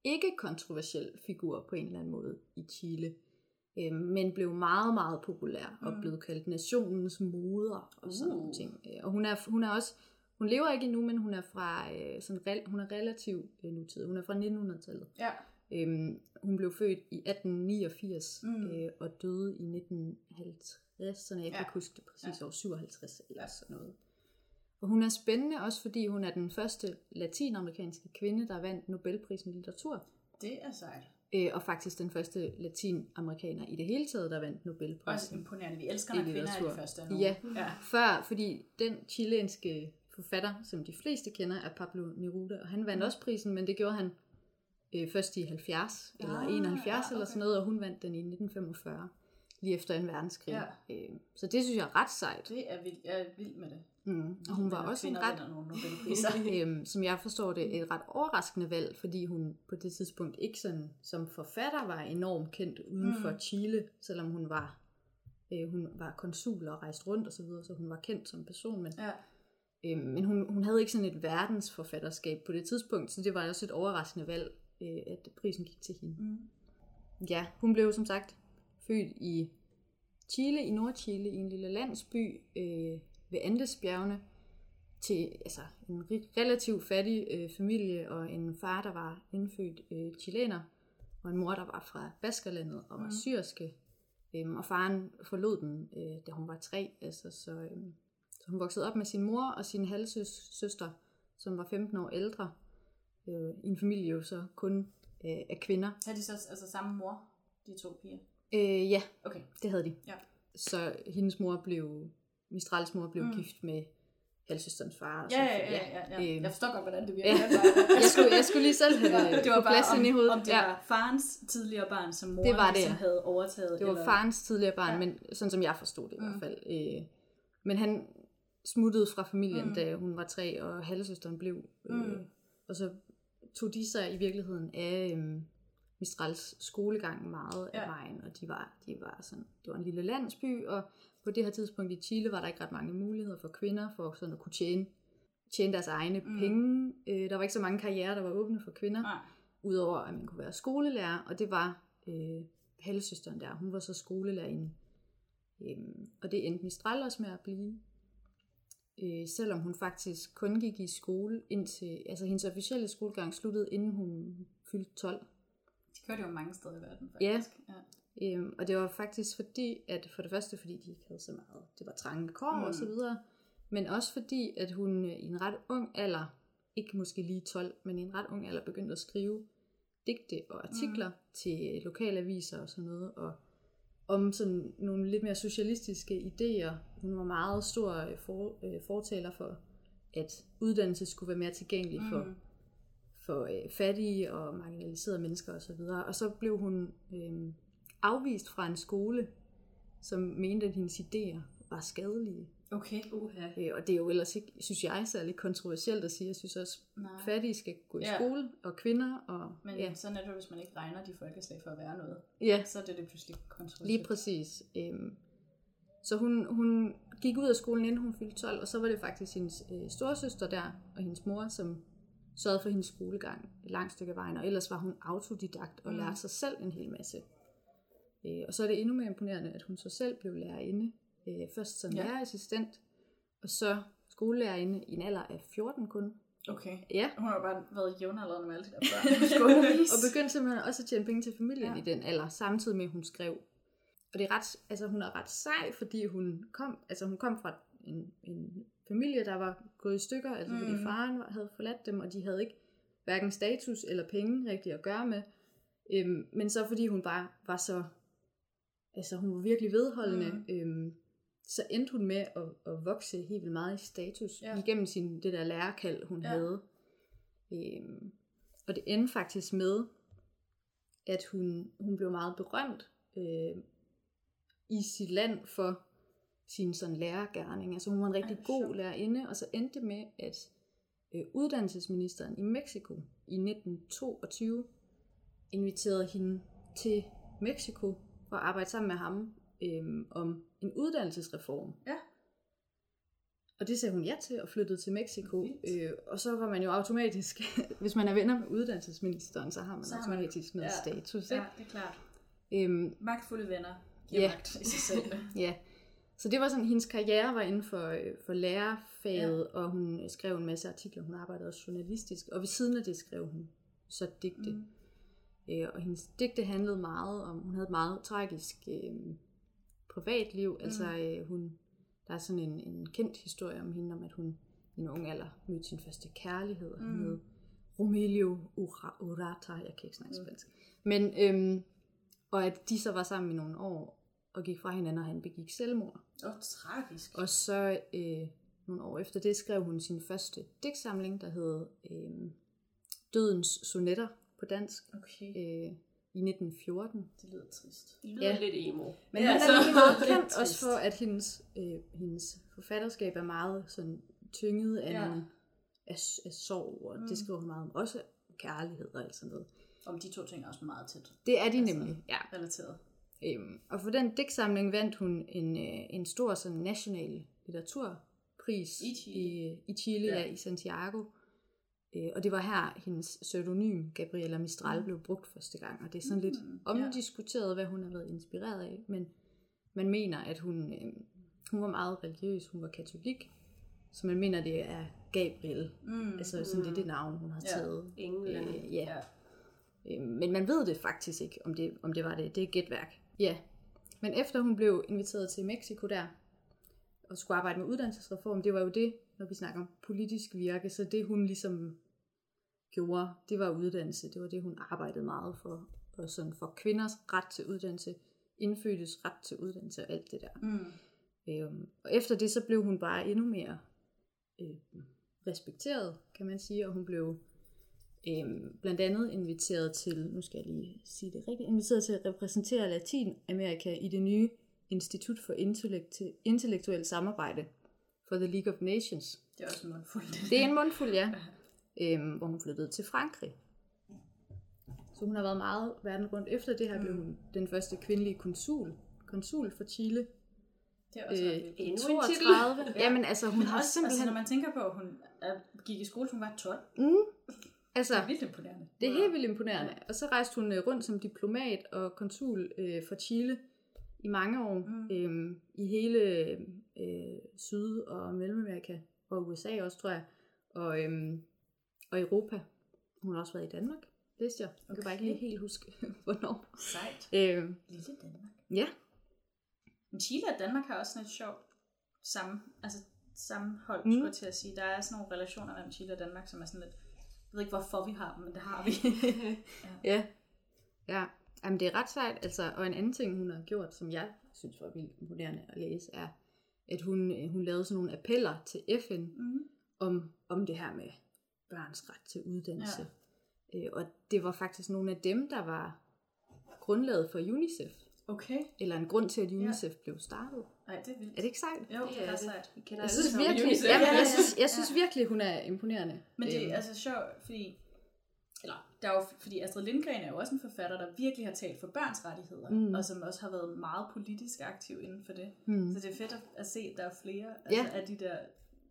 S2: ikke-kontroversiel figur på en eller anden måde i Chile. Øhm, men blev meget, meget populær og
S1: Mm.
S2: blev kaldt nationens moder og sådan
S1: Uh.
S2: nogle ting. Øh, Og hun er, hun er også, hun lever ikke endnu, men hun er fra øh, sådan, hun er relativt øh, nutid. Hun er fra 1900-tallet.
S1: Ja.
S2: Øhm, hun blev født i 1889
S1: Mm.
S2: øh, og døde i 1950, så jeg kan
S1: Ja.
S2: ikke huske det præcis
S1: Ja.
S2: år 57 eller
S1: Ja.
S2: sådan noget. Og hun er spændende også, fordi hun er den første latinamerikanske kvinde, der vandt Nobelprisen i litteratur.
S1: Det er sejt.
S2: Øh, og faktisk den første latinamerikaner i det hele taget, der vandt
S1: Også
S2: Nobelprisen.
S1: imponerende. Vi elsker, når kvinder er de første af
S2: Ja.
S1: ja.
S2: Før, fordi den chilenske forfatter, som de fleste kender, er Pablo Neruda, og han vandt
S1: Mm.
S2: også prisen, men det gjorde han øh, først i 70 eller
S1: Ah,
S2: 71
S1: ja,
S2: eller
S1: okay.
S2: sådan noget, og hun vandt den i 1945, lige efter en verdenskrig.
S1: Ja.
S2: Øh, så det synes jeg er ret sejt.
S1: Det er vildt. Jeg er vild med det.
S2: Mm. Og hun var også en ret,
S1: nogle
S2: øhm, som jeg forstår det, et ret overraskende valg, fordi hun på det tidspunkt ikke sådan, som forfatter var enormt kendt uden
S1: Mm.
S2: for Chile, selvom hun var øh, hun var konsul og rejste rundt og så videre, så hun var kendt som person, men
S1: ja.
S2: Øhm, men hun, hun havde ikke sådan et verdensforfatterskab på det tidspunkt, så det var også et overraskende valg, øh, at prisen gik til hende.
S1: Mm.
S2: Ja, hun blev som sagt født i Chile, i Nordchile, i en lille landsby øh, ved Andesbjergene, til altså, en relativt fattig øh, familie, og en far, der var indfødt øh, chilener, og en mor, der var fra Baskerlandet og var
S1: Mhm.
S2: syriske. Øhm, og faren forlod dem, øh, da hun var tre, altså, så, øhm, så hun voksede op med sin mor og sin halvsøster, som var 15 år ældre, øh, i en familie jo så kun øh, af kvinder.
S1: Har de så altså samme mor, de to piger?
S2: Øh, ja,
S1: Okay.
S2: det havde de.
S1: Ja.
S2: Så hendes mor blev, Mistrals mor blev
S1: Mm.
S2: mm. gift med halvsøsterens far. og
S1: Ja,
S2: så-
S1: ja, ja, ja, ja.
S2: Øhm,
S1: Jeg forstår godt, hvordan det virker.
S2: ja. Jeg, skulle, jeg skulle lige selv have det,
S1: det var
S2: på plads
S1: bare
S2: inde i
S1: om,
S2: hovedet.
S1: om det
S2: ja,
S1: var farens tidligere barn, som moren
S2: Det var det,
S1: ligesom
S2: ja.
S1: havde overtaget.
S2: det var
S1: eller...
S2: farens tidligere barn,
S1: Ja.
S2: men sådan som jeg forstod det i
S1: Mm.
S2: hvert fald. Øh, men han smuttede fra familien,
S1: Mm.
S2: mm. da hun var tre, og halvsøsteren blev. Øh,
S1: Mm.
S2: Og så tog de sig i virkeligheden af øh, Mistrals skolegang meget af
S1: Ja.
S2: vejen, og de var, de var sådan, det var en lille landsby, og på det her tidspunkt i Chile var der ikke ret mange muligheder for kvinder for sådan at kunne tjene, tjene deres egne
S1: Mm.
S2: penge. Øh, der var ikke så mange karrierer, der var åbne for kvinder,
S1: Nej.
S2: udover at man kunne være skolelærer, og det var øh, halvsøsteren der. Hun var så skolelærerinde. Øhm, og det endte Mistral også med at blive. Øh, selvom hun faktisk kun gik i skole indtil, altså hendes officielle skolegang sluttede, inden hun fyldte 12.
S1: De kørte jo mange steder i verden,
S2: Ja.
S1: faktisk. Ja.
S2: Øhm, og det var faktisk fordi, at for det første fordi de ikke havde så meget, det var trange kår
S1: Mm.
S2: mm. og så videre, men også fordi, at hun øh, i en ret ung alder, ikke måske lige 12, men i en ret ung alder begyndte at skrive digte og artikler mm. til lokale aviser og sådan noget, og om sådan nogle lidt mere socialistiske idéer. Hun var meget stor øh, for, øh, fortaler for, at uddannelse skulle være mere tilgængelig mm. for
S1: Mm.
S2: For øh, fattige og marginaliserede mennesker osv. Og, så videre. og så blev hun øh, afvist fra en skole, som mente, at hendes idéer var skadelige.
S1: Okay.
S3: Uha.
S2: Øh, og det er jo ellers ikke, synes jeg, særlig kontroversielt at sige. Jeg synes også,
S1: Nej.
S2: fattige skal gå i
S1: Ja.
S2: skole, og kvinder, og
S1: Men
S2: ja,
S1: sådan er det, hvis man ikke regner de folkeslag for at være noget.
S2: ja
S1: Så er det det pludselig kontroversielt.
S2: lige præcis. Øhm, så hun, hun gik ud af skolen, inden hun fyldte 12, og så var det faktisk hendes øh, storesøster der, og hendes mor, som sørgede for hendes skolegang et langt stykke af vejen, og ellers var hun autodidakt og
S1: Mm.
S2: lærte sig selv en hel masse. Øh, og så er det endnu mere imponerende, at hun så selv blev lærerinde, øh, først som
S1: Ja.
S2: lærerassistent, og så skolelærerinde i en alder af 14 kun.
S1: Okay.
S2: Ja,
S1: Hun har bare været jævnaldrende med alle de der børn.
S2: Og begyndte simpelthen også at tjene penge til familien
S1: ja.
S2: i den alder, samtidig med at hun skrev. Og det er ret, altså hun er ret sej, fordi hun kom, altså hun kom fra en, en familie, der var gået i stykker, altså mm. fordi faren havde forladt dem, og de havde ikke hverken status eller penge rigtig at gøre med. Øhm, men så fordi hun bare var så, altså hun var virkelig vedholdende, mm. øhm, så endte hun med at, at vokse helt vildt meget i status,
S1: Ja.
S2: igennem sin, det der lærerkald, hun
S1: ja.
S2: havde. Øhm, og det endte faktisk med, at hun, hun blev meget berømt øh, i sit land for sin sådan lærergærning. Altså hun var en rigtig god lærerinde, og så endte det med, at øh, uddannelsesministeren i Mexico i 1922 inviterede hende til Mexico for at arbejde sammen med ham øh, om en uddannelsesreform.
S1: Ja.
S2: Og det sagde hun ja til og flyttede til Mexico.
S1: Vildt.
S2: Øh, og så var man jo automatisk, hvis man er venner med uddannelsesministeren, så har man
S1: Så
S2: automatisk noget
S1: ja.
S2: status.
S1: Ja,
S2: Ikke?
S1: det er klart.
S2: Øhm,
S1: Magtfulde venner giver
S2: Ja.
S1: magt i sig selv.
S2: ja. Så det var sådan, hendes karriere var inden for, øh, for lærerfaget, ja. og hun øh, skrev en masse artikler. Hun arbejdede også journalistisk, og ved siden af det skrev hun så digte.
S1: Mm.
S2: Øh, og hendes digte handlede meget om, hun havde et meget tragisk øh, privatliv. Mm. Altså øh, hun, der er sådan en, en kendt historie om hende, om at hun i en ung alder mødte sin første kærlighed, og
S1: Mm.
S2: hed Romelio Ura- Urata, jeg kan ikke snakke
S1: Mm.
S2: spansk. Men, øhm, og at de så var sammen i nogle år, og gik fra hinanden, og han begik selvmord.
S1: Åh, oh, tragisk.
S2: Og så øh, nogle år efter det skrev hun sin første digtsamling, der hed øh, Dødens Sonetter på dansk,
S1: Okay,
S2: øh, i 1914.
S1: det lyder trist.
S3: Det lyder
S2: Ja.
S3: lidt emo.
S2: Men
S1: Ja,
S2: ja, hun
S1: så-
S2: er rigtig meget kendt også for, at hendes, øh, hendes forfatterskab er meget sådan tynget af,
S1: Ja.
S2: af, af sorg, og
S1: mm.
S2: det skriver hun meget om. Også kærlighed og alt sådan noget.
S1: Om de to ting er også meget tæt
S2: Det er de
S1: Altså-
S2: nemlig, ja.
S1: relateret.
S2: Øhm, og for den digtsamling vandt hun en, øh, en stor sådan, national litteraturpris
S1: I Chile.
S2: i, i Chile,
S1: Ja.
S2: ja. i Santiago. Øh, og det var her, hendes pseudonym, Gabriela Mistral,
S1: Mm.
S2: blev brugt første gang. Og det er sådan lidt
S1: Mm, ja.
S2: omdiskuteret, hvad hun har været inspireret af. Men man mener, at hun, øh, hun var meget religiøs, hun var katolik. Så man mener, det er Gabriel.
S1: Mm.
S2: Altså sådan, det er det navn, hun har
S1: Ja.
S2: taget.
S3: England.
S2: Øh, ja.
S1: ja.
S2: Øh, Men man ved det faktisk ikke, om det, om det var det. Det er gætværk. Ja. Men efter hun blev inviteret til Mexico der, og skulle arbejde med uddannelsesreform, det var jo det, når vi snakker om politisk virke, så det hun ligesom gjorde, det var uddannelse. Det var det, hun arbejdede meget for. Og sådan for kvinders ret til uddannelse, indfødtes ret til uddannelse og alt det der.
S1: Mm.
S2: Øhm, og efter det, så blev hun bare endnu mere øh, respekteret, kan man sige, og hun blev øhm, blandt andet inviteret til, nu skal jeg lige sige det rigtigt, inviteret til at repræsentere Latinamerika i det nye Institut for Intellekt- Intellektuel Samarbejde for the League of Nations.
S1: Det er også en mundfuld.
S2: Det er en mundfuld, ja, øhm, hvor hun flyttede til Frankrig. Så hun har været meget verden rundt. Efter det her blev
S1: Mm.
S2: hun den første kvindelige konsul, konsul for Chile
S1: Det er også
S2: øh,
S3: en
S2: 32.
S1: Ja.
S2: Jamen altså, hun
S1: Men
S2: har
S1: også, altså,
S2: simpelthen...
S1: når man tænker på, at hun er, gik i skole, hun var 12.
S2: Mm, altså,
S1: Det er vildt imponerende.
S2: det er helt vildt imponerende. Og så rejste hun øh, rundt som diplomat og konsul øh, for Chile i mange år.
S1: Mm.
S2: Øhm, I hele øh, Syd- og Mellemamerika. Og USA også, tror jeg. Og, øhm, og Europa. Hun har også været i Danmark, læste jeg. Jeg kan bare ikke lige helt huske, hvornår.
S1: Sejt.
S2: Øh,
S1: Lille Danmark.
S2: ja,
S1: Men Chile og Danmark har også sådan et sjovt sammen, altså sammenhold, mm.
S2: Mm.
S1: skulle jeg til at sige. Der er sådan nogle relationer mellem Chile og Danmark, som er sådan lidt... Ved ikke, hvorfor vi har dem, men det har vi.
S2: Ja. Ja, Jamen, det er ret sejt. Altså, og en anden ting, hun har gjort, som jeg synes var vildt imponerende at læse, er, at hun, øh, hun lavede sådan nogle appeller til FN
S1: mm.
S2: om, om det her med børns ret til uddannelse. Ja. Øh, og det var faktisk nogle af dem, der var grundlaget for UNICEF.
S1: Okay.
S2: Eller en grund til, at UNICEF ja. blev startet.
S1: Nej, det er vildt.
S2: Er det ikke sejt?
S1: Jo, det er sejt.
S2: Jeg
S3: alle
S2: synes virkelig,
S3: UNICEF.
S2: jamen,
S1: Ja,
S2: jeg
S1: ja,
S2: synes, jeg
S1: ja.
S2: synes virkelig, hun er imponerende.
S1: Men det
S2: Øhm,
S1: er altså sjovt, fordi... Eller, der er jo, fordi Astrid Lindgren er jo også en forfatter, der virkelig har talt for børns rettigheder, mm.
S2: Mm.
S1: og som også har været meget politisk aktiv inden for det.
S2: hmm.
S1: Så det er fedt at, se, at der er flere altså,
S2: Ja.
S1: af de der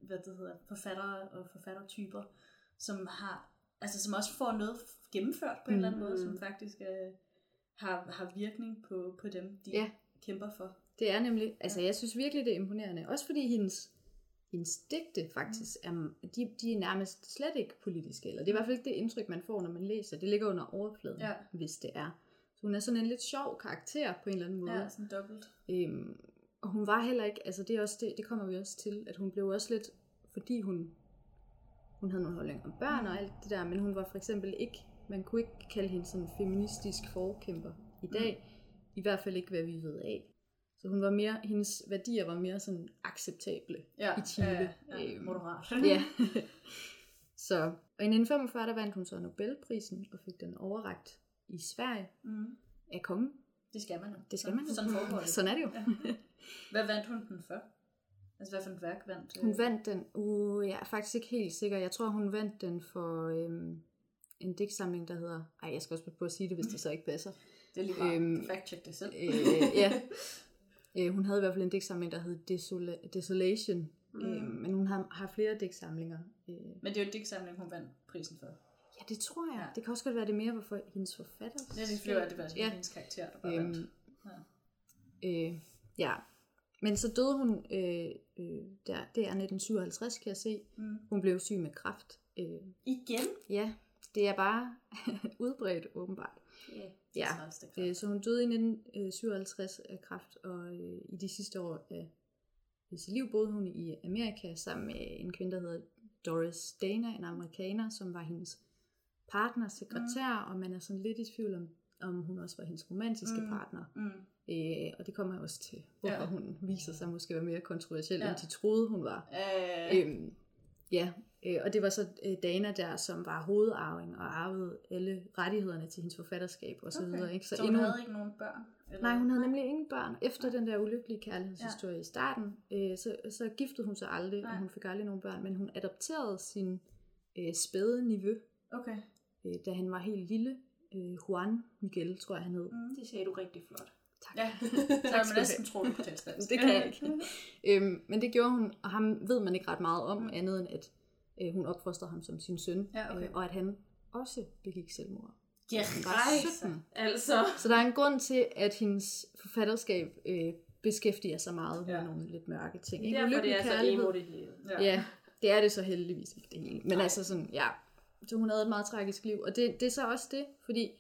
S1: hvad det hedder, forfattere og forfattertyper, som har altså som også får noget gennemført på en eller anden måde,
S3: Mhm.
S1: som faktisk øh, har, har virkning på, på dem, de
S2: Ja.
S1: kæmper for.
S2: Det er nemlig, altså jeg synes virkelig, det er imponerende. Også fordi hendes, hendes digte faktisk er, de, de er nærmest slet ikke politiske. Eller det er i hvert fald ikke det indtryk, man får, når man læser. Det ligger under overfladen,
S1: Ja.
S2: hvis det er. Så hun er sådan en lidt sjov karakter på en eller anden måde.
S1: Ja, sådan dobbelt.
S2: Øhm, og hun var heller ikke, altså det, er også det, det kommer vi også til, at hun blev også lidt, fordi hun, hun havde nogle holdninger om børn og alt det der, men hun var for eksempel ikke, man kunne ikke kalde hende sådan en feministisk forkæmper i dag, i hvert fald ikke, hvad vi ved af. Så hun var mere, hendes værdier var mere sådan acceptable
S1: Ja,
S2: i Chile.
S1: ja, ja,
S2: Øhm,
S1: moderat.
S2: Ja. så, og i 1945, der vandt hun så Nobelprisen og fik den overragt i Sverige
S1: Mm.
S2: af kongen.
S1: Det skal man jo.
S2: Det skal man jo.
S1: Sådan foregår det.
S2: Sådan er det jo.
S1: Ja. Hvad vandt hun den for? Altså, hvad for et værk vandt? øh,
S2: Hun vandt den, uh, jeg er faktisk ikke helt sikker. Jeg tror, hun vandt den for øhm, en digtsamling, der hedder... Ej, jeg skal også på at sige det, hvis det så ikke passer.
S1: Det er lige bare
S2: øhm,
S1: fact-check det selv.
S2: Øh, ja. Øh, hun havde i hvert fald en digtsamling, der hed Desola- Desolation. Mm. Øh, men hun har, har flere digtsamlinger. Øh,
S1: Men det er jo digtsamling, hun vandt prisen for.
S2: ja, det tror jeg.
S1: Ja.
S2: Det kan også godt være, det mere var for hendes forfatter.
S1: Ja, det flyver, at det var
S2: Ja.
S1: hendes karakter, der bare vandt.
S2: Øhm,
S1: Ja.
S2: øh, ja. Men så døde hun, øh, øh, der, det er 1957, kan jeg se.
S1: Mm.
S2: Hun blev syg med kræft. Øh,
S1: Igen?
S2: ja, det er bare udbredt åbenbart.
S3: Ja.
S2: Ja,
S1: er klart.
S2: øh, så hun døde i 1957 af kræft, og øh, i de sidste år af sit liv boede hun i Amerika sammen med en kvinde, der hedder Doris Dana, en amerikaner, som var hendes partner, sekretær, mm. og man er sådan lidt i tvivl om, om hun også var hendes romantiske
S1: Mm.
S2: partner.
S1: Mm.
S2: Øh, og det kommer jeg også til, hvorfor
S1: Ja.
S2: ja. hun viser sig måske være mere kontroversiel,
S1: Ja.
S2: ja. end de troede, hun var.
S1: Øh,
S2: Øhm, ja, øh, og det var så øh, Dana der, som var hovedarving og arvede alle rettighederne til hendes forfatterskab og så
S1: okay.
S2: videre. Ikke?
S1: Så, hun
S2: endnu-
S1: havde ikke nogen børn? Eller?
S2: Nej, hun havde nemlig ingen børn. Efter den der ulykkelige kærlighedshistorie ja. i starten, øh, så, så giftede hun sig aldrig,
S1: Nej.
S2: og hun fik aldrig nogen børn. Men hun adopterede sin øh, spæde niveau,
S1: Okay.
S2: øh, da han var helt lille. Øh, Juan Miguel, tror jeg, han hed.
S1: Mm.
S3: Det sagde du rigtig flot.
S2: Tak.
S1: Ja, så kan man næsten tro, du tale spansk.
S2: Det kan jeg ikke. øhm, men det gjorde hun, og ham ved man ikke ret meget om,
S1: Mm.
S2: andet end at øh, hun opfostrede ham som sin søn,
S1: Ja, okay.
S2: øh, og at han også begik selvmord.
S1: Ja, rejse.
S2: 17.
S3: Altså.
S2: Så der er en grund til, at hendes forfatterskab øh, beskæftiger sig meget med
S1: Ja.
S2: nogle lidt mørke ting.
S3: Det
S2: Ikke?
S3: er derfor, det er så
S2: kærlighed.
S3: emo det hele.
S1: Ja.
S2: Ja, det er det så heldigvis ikke det hele. Men
S1: Nej.
S2: altså sådan, ja. Så hun havde et meget tragisk liv. Og det, det er så også det, fordi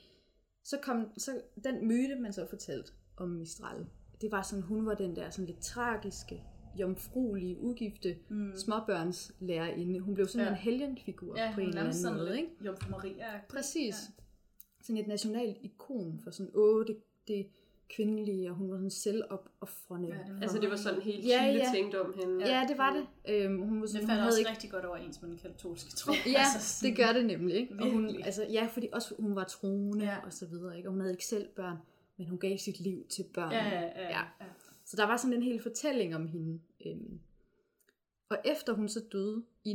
S2: så kom så den myte, man så fortalte om Mistral, det var sådan, hun var den der sådan lidt tragiske, jomfruelige, ugifte
S1: Mm.
S2: småbørns lærerinde. Hun blev sådan
S1: Ja.
S2: en helgenfigur
S1: Ja,
S2: på en
S1: hun
S2: eller
S1: er
S2: anden
S1: sådan
S2: måde. Ikke?
S1: Jomfru Maria.
S2: Præcis. Ja. Sådan et nationalt ikon for sådan, åh, det, det kvindelige, og hun var sådan selvopoffrende.
S1: Ja, det var
S3: Altså, det var sådan helt
S2: Ja,
S3: Chile
S2: ja.
S3: tænkte om hende.
S2: Ja, det var det. Øhm, hun var
S1: Det
S2: sådan, hun
S1: falder
S2: havde
S1: også
S2: ikke
S1: rigtig godt overens med den katolske tro.
S2: Ja,
S1: Altså
S2: det gør det nemlig. Ikke? Og hun, altså, ja, fordi også hun var troende
S1: ja.
S2: og så videre. Ikke? Og hun havde ikke selv børn, men hun gav sit liv til børn.
S1: Ja, ja, ja.
S2: Ja.
S1: ja.
S2: Så der var sådan en hel fortælling om hende. Øhm. Og efter hun så døde i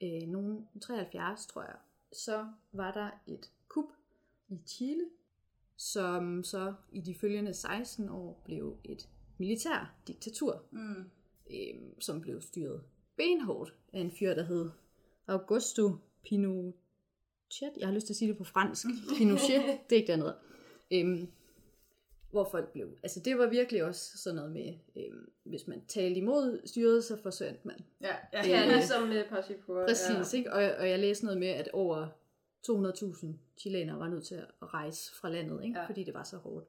S2: 1973, tror jeg, så var der et kup i Chile, som så i de følgende 16 år blev et militær diktatur
S1: Mm.
S2: øh, som blev styret benhårdt af en fyr, der hed Augusto Pinochet. Jeg har lyst til at sige det på fransk. Pinochet, det er ikke dernede. Øhm, hvor folk blev... Altså det var virkelig også sådan noget med, øhm, hvis man talte imod styret, så forsvandt man.
S1: Ja, ja.
S3: Ja,
S2: Øh,
S3: ligesom med Parsifur.
S2: Præcis, ikke? Og, og jeg læste noget med, at over 200.000 chilenere var nødt til at rejse fra landet, ikke?
S1: Ja.
S2: Ja. fordi det var så hårdt.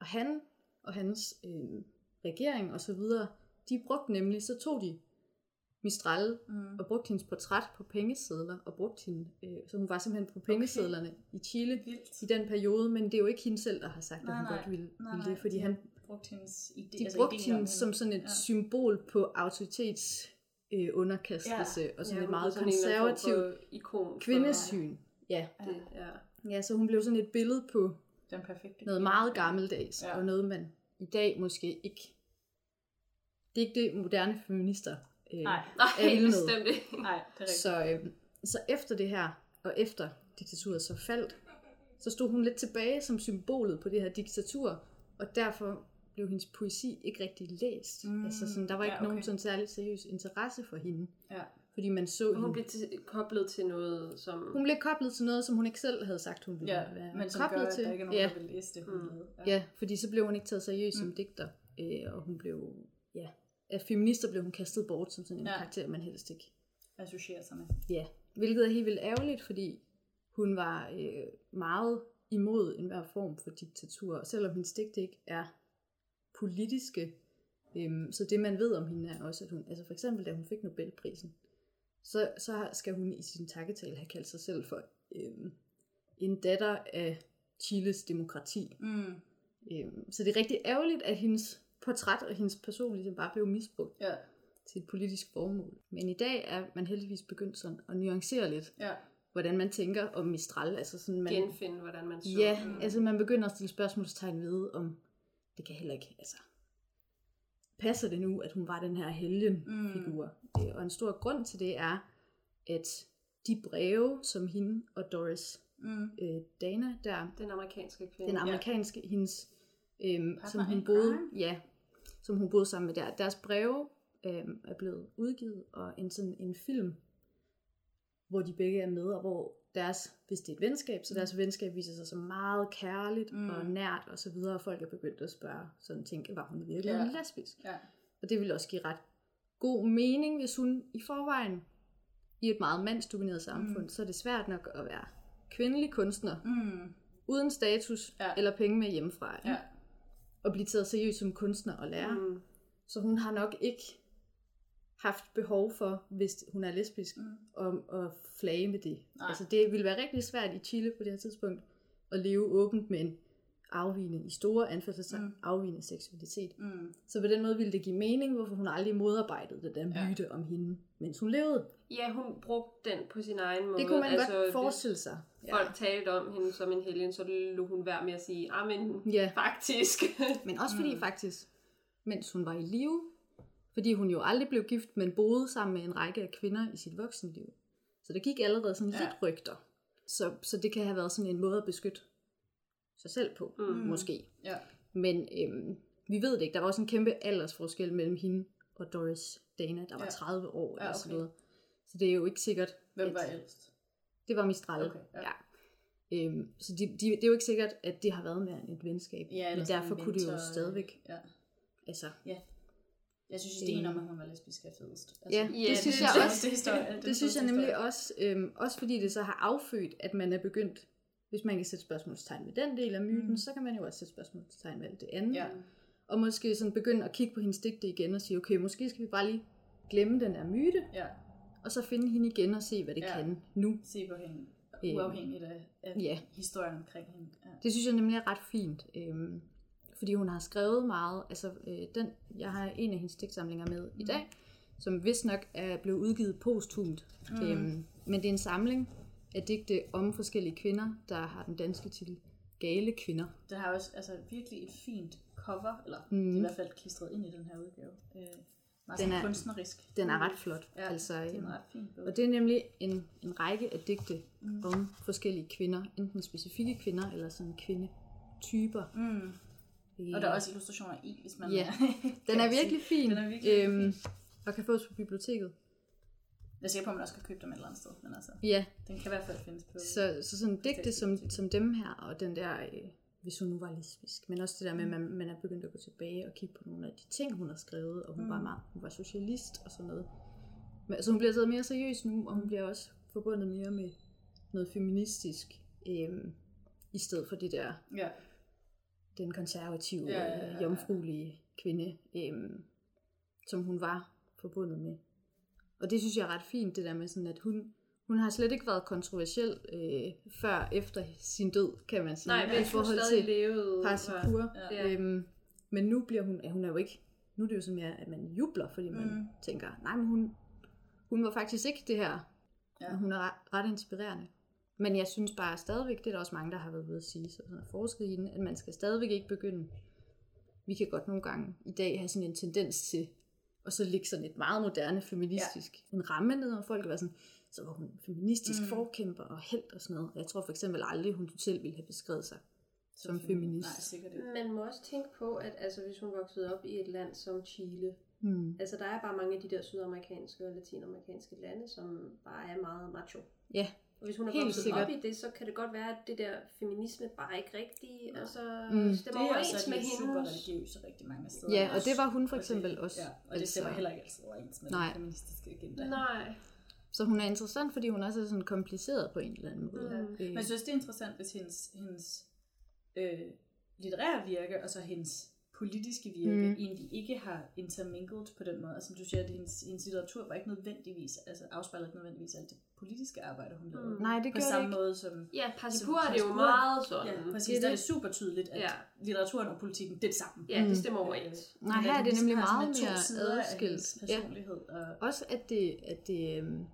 S2: Og han og hans øh, regering og så videre, de brugte nemlig, så tog de Mistral
S1: Mm.
S2: og brugte hendes portræt på pengesedler, og brugte hende, øh, så hun var simpelthen på pengesedlerne i Chile
S1: Vildt.
S2: i den periode, men det er jo ikke hende selv, der har sagt,
S1: Nej,
S2: at hun
S1: nej.
S2: godt ville,
S1: Nej,
S2: ville det, fordi han,
S1: har brugt hendes idé,
S2: de
S1: altså
S2: brugte hende
S1: om
S2: som sådan et
S1: Ja.
S2: symbol på autoritets øh, underkastelse, ja. og sådan
S3: Ja,
S2: et meget konservativt kvindesyn. Ja.
S3: Det, ja.
S2: ja, så hun blev sådan et billede på
S1: Den perfekte.
S2: noget meget gammeldags,
S1: ja.
S2: og noget man i dag måske ikke, det er ikke det moderne feminister øh,
S1: Nej,
S3: Nej,
S2: er med.
S3: bestemt ikke.
S1: nej, det er rigtigt.
S2: Så, øh, så efter det her, og efter diktaturet så faldt, så stod hun lidt tilbage som symbolet på det her diktatur, og derfor blev hendes poesi ikke rigtig læst.
S1: Mm,
S2: altså sådan, der var ikke
S1: ja,
S2: ja, okay. nogen sådan særlig seriøs interesse for hende.
S1: Ja.
S2: fordi man så
S3: Hun
S2: hende.
S3: blev til, koblet til noget, som...
S2: Hun blev koblet til noget, som hun ikke selv havde sagt, hun ville
S1: Ja,
S2: være
S1: men som
S2: koblet
S1: gør, at
S2: til.
S1: der ikke er nogen,
S2: ja.
S1: der vil læse det, hun
S3: Mm.
S1: lavede.
S2: ja, fordi så blev hun ikke taget seriøst som
S1: Mm.
S2: digter, øh, og hun blev, ja, af feminister blev hun kastet bort som sådan en
S1: Ja.
S2: karakter, man helst ikke
S1: Associerer sig med.
S2: Ja, hvilket er helt vildt ærgerligt, fordi hun var øh, meget imod enhver form for diktatur, og selvom hendes digte ikke er politiske. Øhm, så det man ved om hende er også, at hun, altså for eksempel da hun fik Nobelprisen, så, så skal hun i sin takketale have kaldt sig selv for øhm, en datter af Chiles demokrati.
S1: Mm.
S2: Øhm, så det er rigtig ærgerligt, at hendes portræt og hendes person ligesom bare blev misbrugt
S1: Ja,
S2: til et politisk formål. Men i dag er man heldigvis begyndt sådan at nuancere lidt,
S1: ja.
S2: hvordan man tænker om Mistral. Altså sådan, man,
S3: genfinde, hvordan man så.
S2: Ja,
S3: Mm.
S2: altså man begynder at stille spørgsmålstegn ved, om det kan heller ikke, altså, passer det nu, at hun var den her helgenfigur? Mm. Og en stor grund til det er, at de breve, som hende og Doris
S1: Mm.
S2: øh, Dana der,
S3: Den amerikanske kvinde.
S2: den amerikanske, hendes, øhm, som hun boede, ja, som hun boede sammen med der, deres breve øhm, er blevet udgivet, og en sådan en film, hvor de begge er med, og hvor deres, hvis det er et venskab, så deres venskab viser sig som meget kærligt
S1: Mm.
S2: mm. og nært og så videre, og folk er begyndt at spørge, sådan tænke, var hun i virkeligheden
S1: Ja.
S2: lesbisk?
S1: Ja.
S2: Og det vil også give ret god mening, hvis hun i forvejen i et meget mandsdomineret samfund,
S1: Mm.
S2: så er det svært nok at være kvindelig kunstner,
S1: Mm.
S2: uden status
S1: Ja.
S2: eller penge med hjemmefra,
S1: Ja.
S2: Og blive taget seriøst som kunstner og lærer. Mm. Så hun har nok ikke haft behov for, hvis hun er lesbisk,
S1: Mm.
S2: at, at flage med det.
S1: Nej.
S2: Altså det ville være rigtig svært i Chile på det her tidspunkt, at leve åbent med en afvigende, i store anførselstegn,
S1: Mm.
S2: afvigende seksualitet.
S1: Mm.
S2: Så på den måde ville det give mening, hvorfor hun aldrig modarbejdede det der
S1: Ja.
S2: myte om hende, mens hun levede.
S3: Ja, hun brugte den på sin egen måde.
S2: Det kunne man
S3: altså,
S2: godt forestille sig.
S3: Folk talte om hende som en helgen, så lå hun være med at sige, ah, men
S2: Ja.
S3: faktisk.
S2: Men også fordi
S1: Mm.
S2: faktisk, mens hun var i live, fordi hun jo aldrig blev gift, men boede sammen med en række af kvinder i sit voksenliv. Så der gik allerede sådan
S1: Ja.
S2: lidt rygter. Så, så det kan have været sådan en måde at beskytte sig selv på,
S3: Mm.
S2: mm. måske.
S1: Ja.
S2: Men øhm, vi ved det ikke. Der var også en kæmpe aldersforskel mellem hende og Doris Dana, der var
S1: Ja.
S2: 30 år
S1: Ja,
S2: eller sådan
S1: okay.
S2: noget. Så det er jo ikke sikkert,
S1: Hvem
S2: at-
S1: var ældst?
S2: Det var Mistral.
S1: Okay, ja.
S2: ja. Øhm, så de, de, det er jo ikke sikkert, at det har været mere end et venskab.
S1: Ja,
S2: men derfor kunne det jo stadigvæk,
S1: Ja.
S2: altså,
S1: Jeg synes, ideen om,
S2: Øhm.
S1: at hun var lesbisk er fedest.
S2: Ja,
S3: Ja,
S2: det synes
S3: det-
S2: jeg
S3: det-
S2: også.
S1: Det, historie,
S2: Det synes jeg nemlig også, øhm, også fordi det så har affødt, at man er begyndt, hvis man kan sætte spørgsmålstegn ved den del af myten,
S1: Mm.
S2: så kan man jo også sætte spørgsmålstegn ved det andet.
S1: Ja.
S2: Og måske sådan begynde at kigge på hendes digte igen og sige, okay, måske skal vi bare lige glemme den der myte,
S1: Ja,
S2: og så finde hende igen og se, hvad det
S1: Ja.
S2: kan nu.
S1: se på hende.
S2: Øhm,
S1: Uafhængigt af, af
S2: ja.
S1: historien omkring hende. Ja.
S2: Det synes jeg nemlig er ret fint, øhm, fordi hun har skrevet meget. Altså, øh, den, jeg har en af hendes digtsamlinger med i dag, som vist nok er blevet udgivet posthumt.
S1: Mm.
S2: Mm. Øhm, men det er en samling af digte om forskellige kvinder, der har den danske titel Gale Kvinder.
S1: Den har også altså, virkelig et fint cover, eller mm. det er i hvert fald klistret ind i den her udgave. Øh,
S2: Den er-
S1: kunstnerisk.
S2: Den er ret flot.
S1: Ja,
S2: altså,
S1: det er en ret fin bog.
S2: og det er nemlig en, en række af digte
S1: Mm.
S2: mm. om forskellige kvinder, enten specifikke kvinder eller sådan kvindetyper.
S1: Mm. Og der er også illustrationer i, hvis man...
S2: Ja. Den er virkelig fin,
S1: Den er virkelig
S2: øhm, og kan fås på biblioteket.
S1: Jeg er sikker på, at man også kan købe dem et eller andet sted, men altså,
S2: Ja,
S1: den kan i hvert fald findes på...
S2: Så, så sådan digte som, som dem her, og den der, øh, hvis hun nu var lesbisk, men også det der med, at man, man er begyndt at gå tilbage og kigge på nogle af de ting, hun har skrevet, og hun,
S1: Mm.
S2: mm. var, meget, hun var socialist og sådan noget. Men, altså hun bliver taget mere seriøs nu, og hun bliver også forbundet mere med noget feministisk, øh, i stedet for det der,
S1: Ja,
S2: den konservative,
S1: Ja,
S2: ja,
S1: ja,
S2: ja,
S1: ja,
S2: jomfruelige kvinde, øh, som hun var forbundet med. Og det synes jeg er ret fint, det der med sådan, at hun, hun har slet ikke været kontroversiel øh, før efter sin død, kan man sige.
S3: Nej, men
S2: i
S3: hun
S2: forhold
S3: stadig
S2: til
S3: levede.
S2: Parsipur.
S1: Ja.
S2: Øhm, men nu bliver hun, ja, hun er jo ikke, nu er det jo sådan mere, at man jubler, fordi man
S1: Mm.
S2: tænker, nej, men hun, hun var faktisk ikke det her.
S1: Ja.
S2: Hun er ret, ret inspirerende. Men jeg synes bare stadigvæk, det er der også mange, der har været ved at sige, så sådan har forsket i den, at man skal stadigvæk ikke begynde. Vi kan godt nogle gange i dag have sådan en tendens til, og så ligge sådan et meget moderne feministisk, ja. en ramme ned over folk, og være sådan, så var hun feministisk
S1: Mm.
S2: forkæmper og held og sådan noget. Jeg tror for eksempel aldrig, hun selv ville have beskrevet sig som
S1: femi-
S2: feminist.
S1: Nej, sikkert ikke.
S3: Man må også tænke på, at altså, hvis hun voksede op i et land som Chile,
S2: Mm.
S3: Altså, der er bare mange af de der sydamerikanske og latinamerikanske lande, som bare er meget macho.
S2: Ja,
S3: Og hvis hun er
S2: Helt
S3: vokset
S2: sikkert.
S3: op i det, så kan det godt være, at det der feminisme bare ikke rigtig altså,
S2: Mm.
S3: mm.
S1: Det
S3: stemmer
S1: er
S3: overens
S1: også
S3: med
S1: lidt super religiøse rigtig mange steder.
S2: ja og det var hun for
S1: Og det-
S2: eksempel også.
S1: Ja, og det
S2: altså-
S1: stemmer heller ikke altid overens med
S2: Nej.
S1: den feministiske agenda.
S3: Nej.
S2: Så hun er interessant, fordi hun også er sådan kompliceret på en eller anden måde.
S3: Mm.
S2: Øh,
S1: Men jeg synes, det er interessant, hvis hendes, hendes øh, litterære virke og så hendes politiske virke
S2: Mm.
S1: mm. egentlig ikke har intermingled på den måde. Altså som du siger, at hendes, hendes litteratur var ikke nødvendigvis, altså afspejler ikke nødvendigvis alt det politiske arbejde, hun lavede.
S3: Mm.
S2: Nej, det
S1: på
S2: gjorde det
S1: samme
S2: ikke.
S1: måde som...
S3: Ja, Passipur er det jo meget sådan.
S1: Ja, præcis.
S2: det er
S1: Der er
S2: det.
S1: det super tydeligt, at
S3: Ja.
S1: litteraturen og politikken, det er det samme.
S3: Ja,
S2: Mm.
S3: det stemmer overens.
S2: Nej,
S1: Men
S2: her er det
S1: hun
S2: nemlig meget mere adskilt.
S1: hendes
S2: Ja.
S1: personlighed. Og,
S2: Også at det, at det, øhm,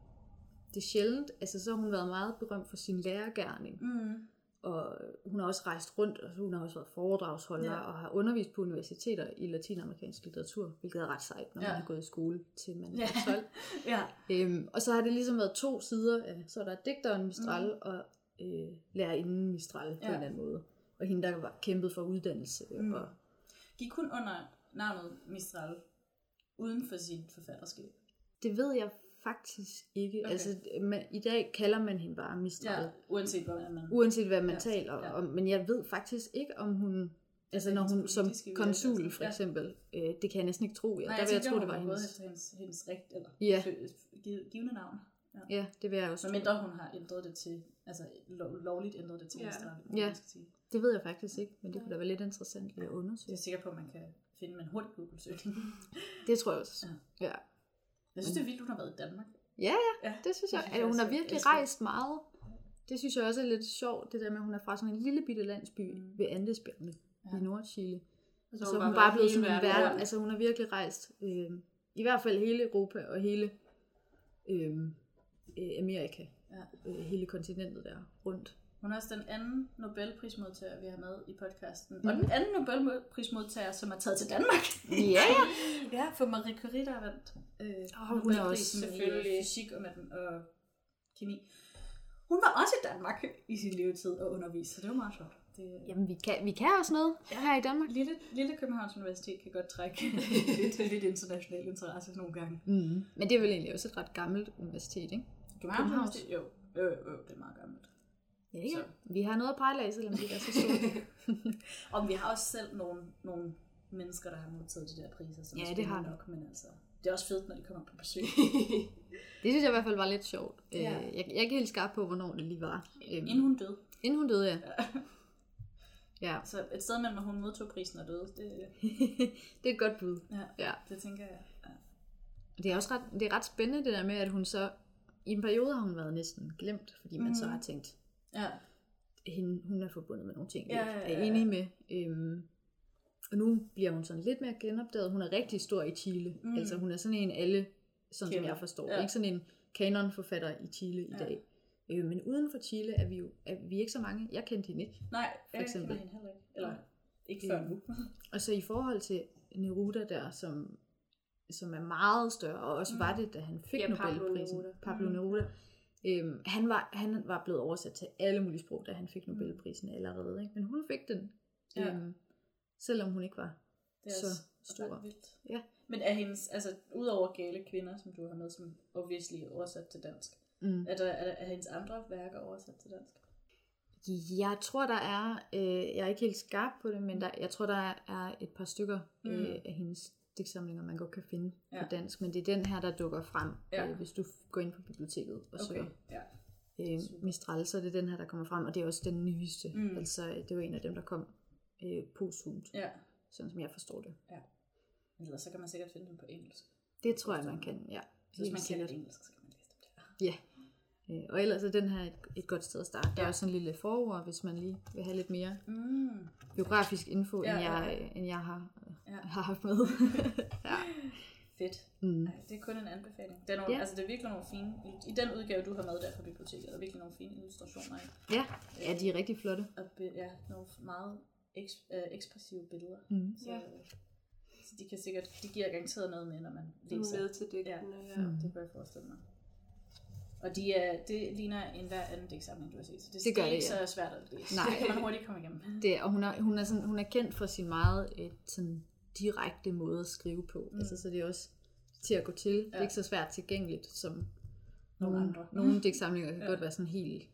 S2: det er sjældent, altså så har hun været meget berømt for sin lærergærning,
S1: mm,
S2: og hun har også rejst rundt, og hun har også været foredragsholder,
S1: Ja.
S2: og har undervist på universiteter i latinamerikansk litteratur, hvilket er ret sejt, når
S1: Ja.
S2: man har gået i skole til man
S1: Ja.
S2: er 12.
S1: ja.
S2: Øhm, og så har det ligesom været to sider af, så er der digteren Mistral mm. og øh, lærerinden Mistral på
S1: Ja.
S2: en eller anden måde. Og hende, der var kæmpet for uddannelse. Mm. Og,
S1: Gik hun under navnet Mistral uden for sit forfatterskab?
S2: det ved jeg faktisk ikke. Okay. Altså, man, I dag kalder man hende bare Mistral.
S1: Ja, uanset hvordan man...
S2: Uanset hvad man ja,
S1: Ja,
S2: taler
S1: ja.
S2: om. Men jeg ved faktisk ikke, om hun... Altså
S1: Altså,
S2: når hun som konsul
S1: altså.
S2: for
S1: Ja.
S2: eksempel, øh, det kan jeg næsten ikke tro. Ja,
S1: Nej,
S2: der vil jeg tro,
S1: tænker,
S2: det var hendes.
S1: efter hendes, hendes rigt, eller
S2: Ja.
S1: givende navn.
S2: Ja, det vil jeg også
S1: Så
S2: tro.
S1: mindre hun har ændret det til, altså lov, lovligt ændret det til
S3: Ja.
S1: ja. Mistral.
S2: Ja.
S1: Ja.
S2: Det ved jeg faktisk ikke, men det kunne da være lidt interessant lige at
S1: Det
S2: undersøge.
S1: er jeg sikker på, at man kan finde med en hurtig Google-søgning.
S2: Det tror jeg også.
S1: Ja.
S2: Ja,
S1: Jeg synes, det er vildt, hun har været i Danmark.
S2: ja,
S1: Ja,
S2: det synes jeg.
S1: synes
S2: at
S1: jeg
S2: hun har virkelig rejst meget. Det synes jeg også er lidt sjovt, det der med, at hun er fra sådan en lille bitte landsby
S1: Mm.
S2: ved Andesbjergene ja.
S1: Ja.
S2: i Nordchile.
S3: Altså,
S2: Så, så
S3: hun
S2: hun bare blevet sådan en
S3: verden.
S2: Altså hun har virkelig rejst, øh, i hvert fald hele Europa og hele øh, øh, Amerika.
S1: Ja.
S2: Øh, hele kontinentet der rundt.
S1: Hun er også den anden Nobelprismodtager, vi har med i podcasten. Mm. Og den anden Nobelprismodtager, som er taget til Danmark.
S2: Ja, ja.
S1: ja, for Marie Curie, der vandt øh,
S2: Åh, hun er også
S3: selvfølgelig.
S1: øh, fysik og, maten og kemi. Hun var også i Danmark i sin levetid og underviste, så det var meget sjovt. Det,
S2: Jamen vi kan, vi kan også noget her i Danmark.
S1: Lille, lille Københavns Universitet kan godt trække lidt, lidt international interesse nogle gange.
S2: Mm. Men det er vel egentlig også et ret gammelt universitet, ikke?
S1: Københavns
S2: Københavns.
S1: Universitet? Jo, jo, jo, jo, det er meget gammelt.
S2: Ja, ja.
S1: Så.
S2: Vi har noget at pejle af, selvom det er så stort.
S1: Og vi har også selv nogle, nogle mennesker, der har modtaget de der priser, som
S2: Ja,
S1: er
S2: det har vi.
S1: nok, men altså, det er også fedt, når de kommer på besøg.
S2: det synes jeg i hvert fald var lidt sjovt.
S1: Ja.
S2: Ja. Jeg, jeg er ikke helt skarp på, hvornår det lige var. Øhm,
S1: Inden hun døde.
S2: inden hun døde, ja. Ja,
S1: Så et sted mellem, at hun modtog prisen og døde, det,
S2: det er et godt bud.
S1: ja,
S2: Ja.
S1: det tænker jeg. Ja.
S2: Det er også ret, det er ret spændende det der med, at hun så... I en periode har hun været næsten glemt, fordi man så
S1: Mhm.
S2: har tænkt,
S1: ja.
S2: hende, hun er forbundet med nogle ting,
S1: Ja,
S2: jeg
S1: ja,
S2: er
S1: ja,
S2: enig
S1: ja.
S2: med. Øhm, og nu bliver hun sådan lidt mere genopdaget. Hun er rigtig stor i Chile.
S1: Mm.
S2: Altså hun er sådan en alle, sådan som
S1: Kender.
S2: jeg forstår.
S1: Ja.
S2: Ja. Ikke sådan en kanonforfatter i Chile i
S1: Ja.
S2: dag. Øh, men uden for Chile er vi jo er vi ikke så mange. Jeg kendte hende ikke.
S1: Nej, jeg
S2: eksempel.
S1: kender hende heller ikke. Eller ikke
S2: Ja.
S1: før nu.
S2: Og så i forhold til Neruda der, som, som er meget større, og også
S1: Mm.
S2: var det, da han fik
S3: Ja, Pablo
S2: Nobelprisen.
S3: Neruda.
S2: Pablo
S1: Mm.
S2: Øhm, han, var, han var blevet oversat til alle mulige sprog, da han fik
S1: Mm.
S2: Nobelprisen allerede. Ikke? Men hun fik den,
S1: Ja.
S2: øhm, selvom hun ikke var
S1: Det er
S2: så stor.
S1: vildt.
S2: Ja.
S1: Men er hendes, altså udover gale kvinder, som du har med, som obviously er oversat til dansk,
S2: Mm.
S1: er, der, er, er hendes andre værker oversat til dansk?
S2: Jeg tror, der er, øh, jeg er ikke helt skarp på det, men der, jeg tror, der er, er et par stykker
S1: Mm.
S2: øh, af hendes digtsamlinger, man godt kan finde
S1: Ja.
S2: på dansk, men det er den her, der dukker frem,
S1: Ja.
S2: øh, hvis du går ind på biblioteket og
S1: Okay,
S2: søger
S1: ja.
S2: øh. Mistral, så er det den her, der kommer frem, og det er også den nyeste.
S1: Mm.
S2: Altså, det var en af dem, der kom øh, posthumt,
S1: Ja.
S2: sådan som jeg forstår det.
S1: Ellers så kan man sikkert finde dem på engelsk.
S2: Det tror jeg, man kan, ja.
S1: Så hvis man kender engelsk, så kan man læse dem der.
S2: Ja. Øh, og ellers er den her et, et godt sted at starte. Der er også sådan en lille forord, hvis man lige vil have lidt mere
S1: Mm.
S2: biografisk info,
S1: Ja,
S2: end, jeg,
S1: ja.
S2: end jeg har,
S1: Ja.
S2: har haft med. ja.
S1: Fedt.
S2: Mm.
S1: Nej, det er kun en anbefaling. Det er, nogle,
S2: Ja.
S1: altså, det er virkelig nogle fine, i den udgave, du har med der fra biblioteket, er der virkelig nogle fine illustrationer i.
S2: ja. ja, de er rigtig flotte.
S1: Og be, ja, nogle meget eks, øh, ekspressive billeder.
S2: Mm.
S1: Så,
S3: Ja.
S1: så de kan sikkert, de giver garanteret noget med, når man læser.
S3: Med til digtene, ja.
S1: Ja,
S2: Mm.
S1: det kan jeg forestille mig. Og de er, det ligner en hver anden digtsamling, du har set. Så det,
S2: Det gør
S1: er
S2: det,
S1: ikke
S2: ja.
S1: så svært at læse.
S2: Nej.
S1: Det kan man hurtigt komme igennem.
S2: Det, og hun er, hun, er sådan, hun er kendt for sin meget et, sådan direkte måde at skrive på.
S1: Mm.
S2: Altså, så det er også til at gå til. Ja. Det er ikke så svært tilgængeligt, som
S1: Nogle
S2: nogle,
S1: andre.
S2: nogle digtsamlinger kan
S1: Ja.
S2: godt være sådan helt,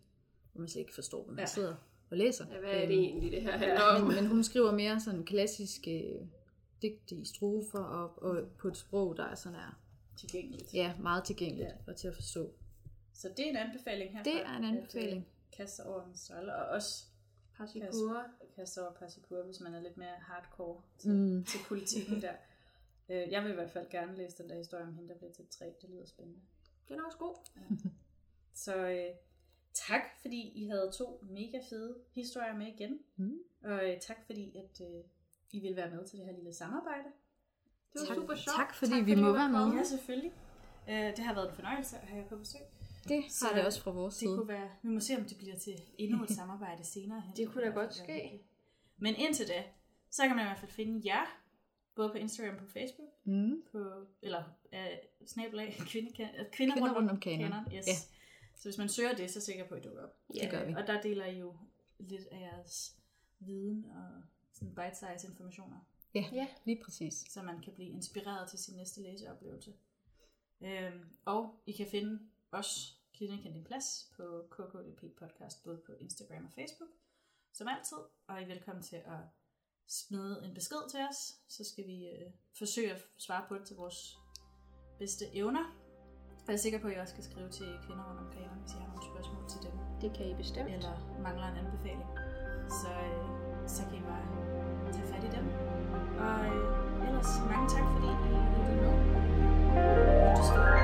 S2: hvor man slet ikke forstår, hvad man
S1: Ja.
S2: sidder og læser.
S3: Ja, hvad er det
S2: Øhm,
S3: egentlig, det her handler om?
S2: men, men hun skriver mere sådan klassiske digte i strofer og, og på et sprog, der er sådan er,
S1: Tilgængeligt.
S2: ja, meget tilgængeligt
S1: ja.
S2: og til at forstå.
S1: Så det er en anbefaling her.
S2: Det er en anbefaling.
S1: At, kaste sig over Mistral, og også
S3: Parsikura.
S1: kaste sig over Parsikura, hvis man er lidt mere hardcore til,
S2: Mm.
S1: til politikken der. Øh, Jeg vil i hvert fald gerne læse den der historie om hende, der blev til tre. Det lyder spændende.
S3: Den er også god.
S1: Så øh, tak, fordi I havde to mega fede historier med igen.
S2: Mm.
S1: Og øh, tak, fordi at, øh, I ville være med til det her lille samarbejde.
S3: Det var
S2: Tak-
S3: super sjovt.
S2: tak, fordi
S3: tak,
S2: vi må
S3: du
S2: være med.
S3: kommet.
S1: Ja, selvfølgelig. Øh, det har været en fornøjelse at have jer på besøg.
S2: Det
S1: Så
S2: har det også fra vores
S1: Det
S2: side.
S1: kunne være, vi må se, om det bliver til endnu et samarbejde senere. hen.
S3: Det kunne da godt ske.
S1: Men indtil da, så kan man i hvert fald finde jer, både på Instagram og på Facebook,
S2: Mm.
S1: på, eller øh, snabelag, kvinde, kvinder,
S2: Kvinder rundt om kanon.
S1: Yes.
S2: Ja.
S1: Så hvis man søger det, så er sikker på, at I dukker op.
S2: Det gør vi.
S1: Og der deler I jo lidt af jeres viden og sådan bite-size informationer,
S2: Ja,
S3: Ja.
S2: lige præcis.
S1: så man kan blive inspireret til sin næste læseoplevelse. Øhm, og I kan finde os, Kvinde kan din plads, på KKDP podcast, både på Instagram og Facebook, som altid. Og I er velkommen til at smide en besked til os, så skal vi øh, forsøge at svare på det til vores bedste evner. Og jeg er sikker på, at I også skal skrive til kvinder rundt om kanon, hvis I har nogle spørgsmål til dem,
S3: Det kan I bestemt.
S1: eller mangler en anbefaling. Så, øh, så kan I bare tage fat i dem. Og øh, ellers mange tak, fordi I lyttede med. Lytte stå.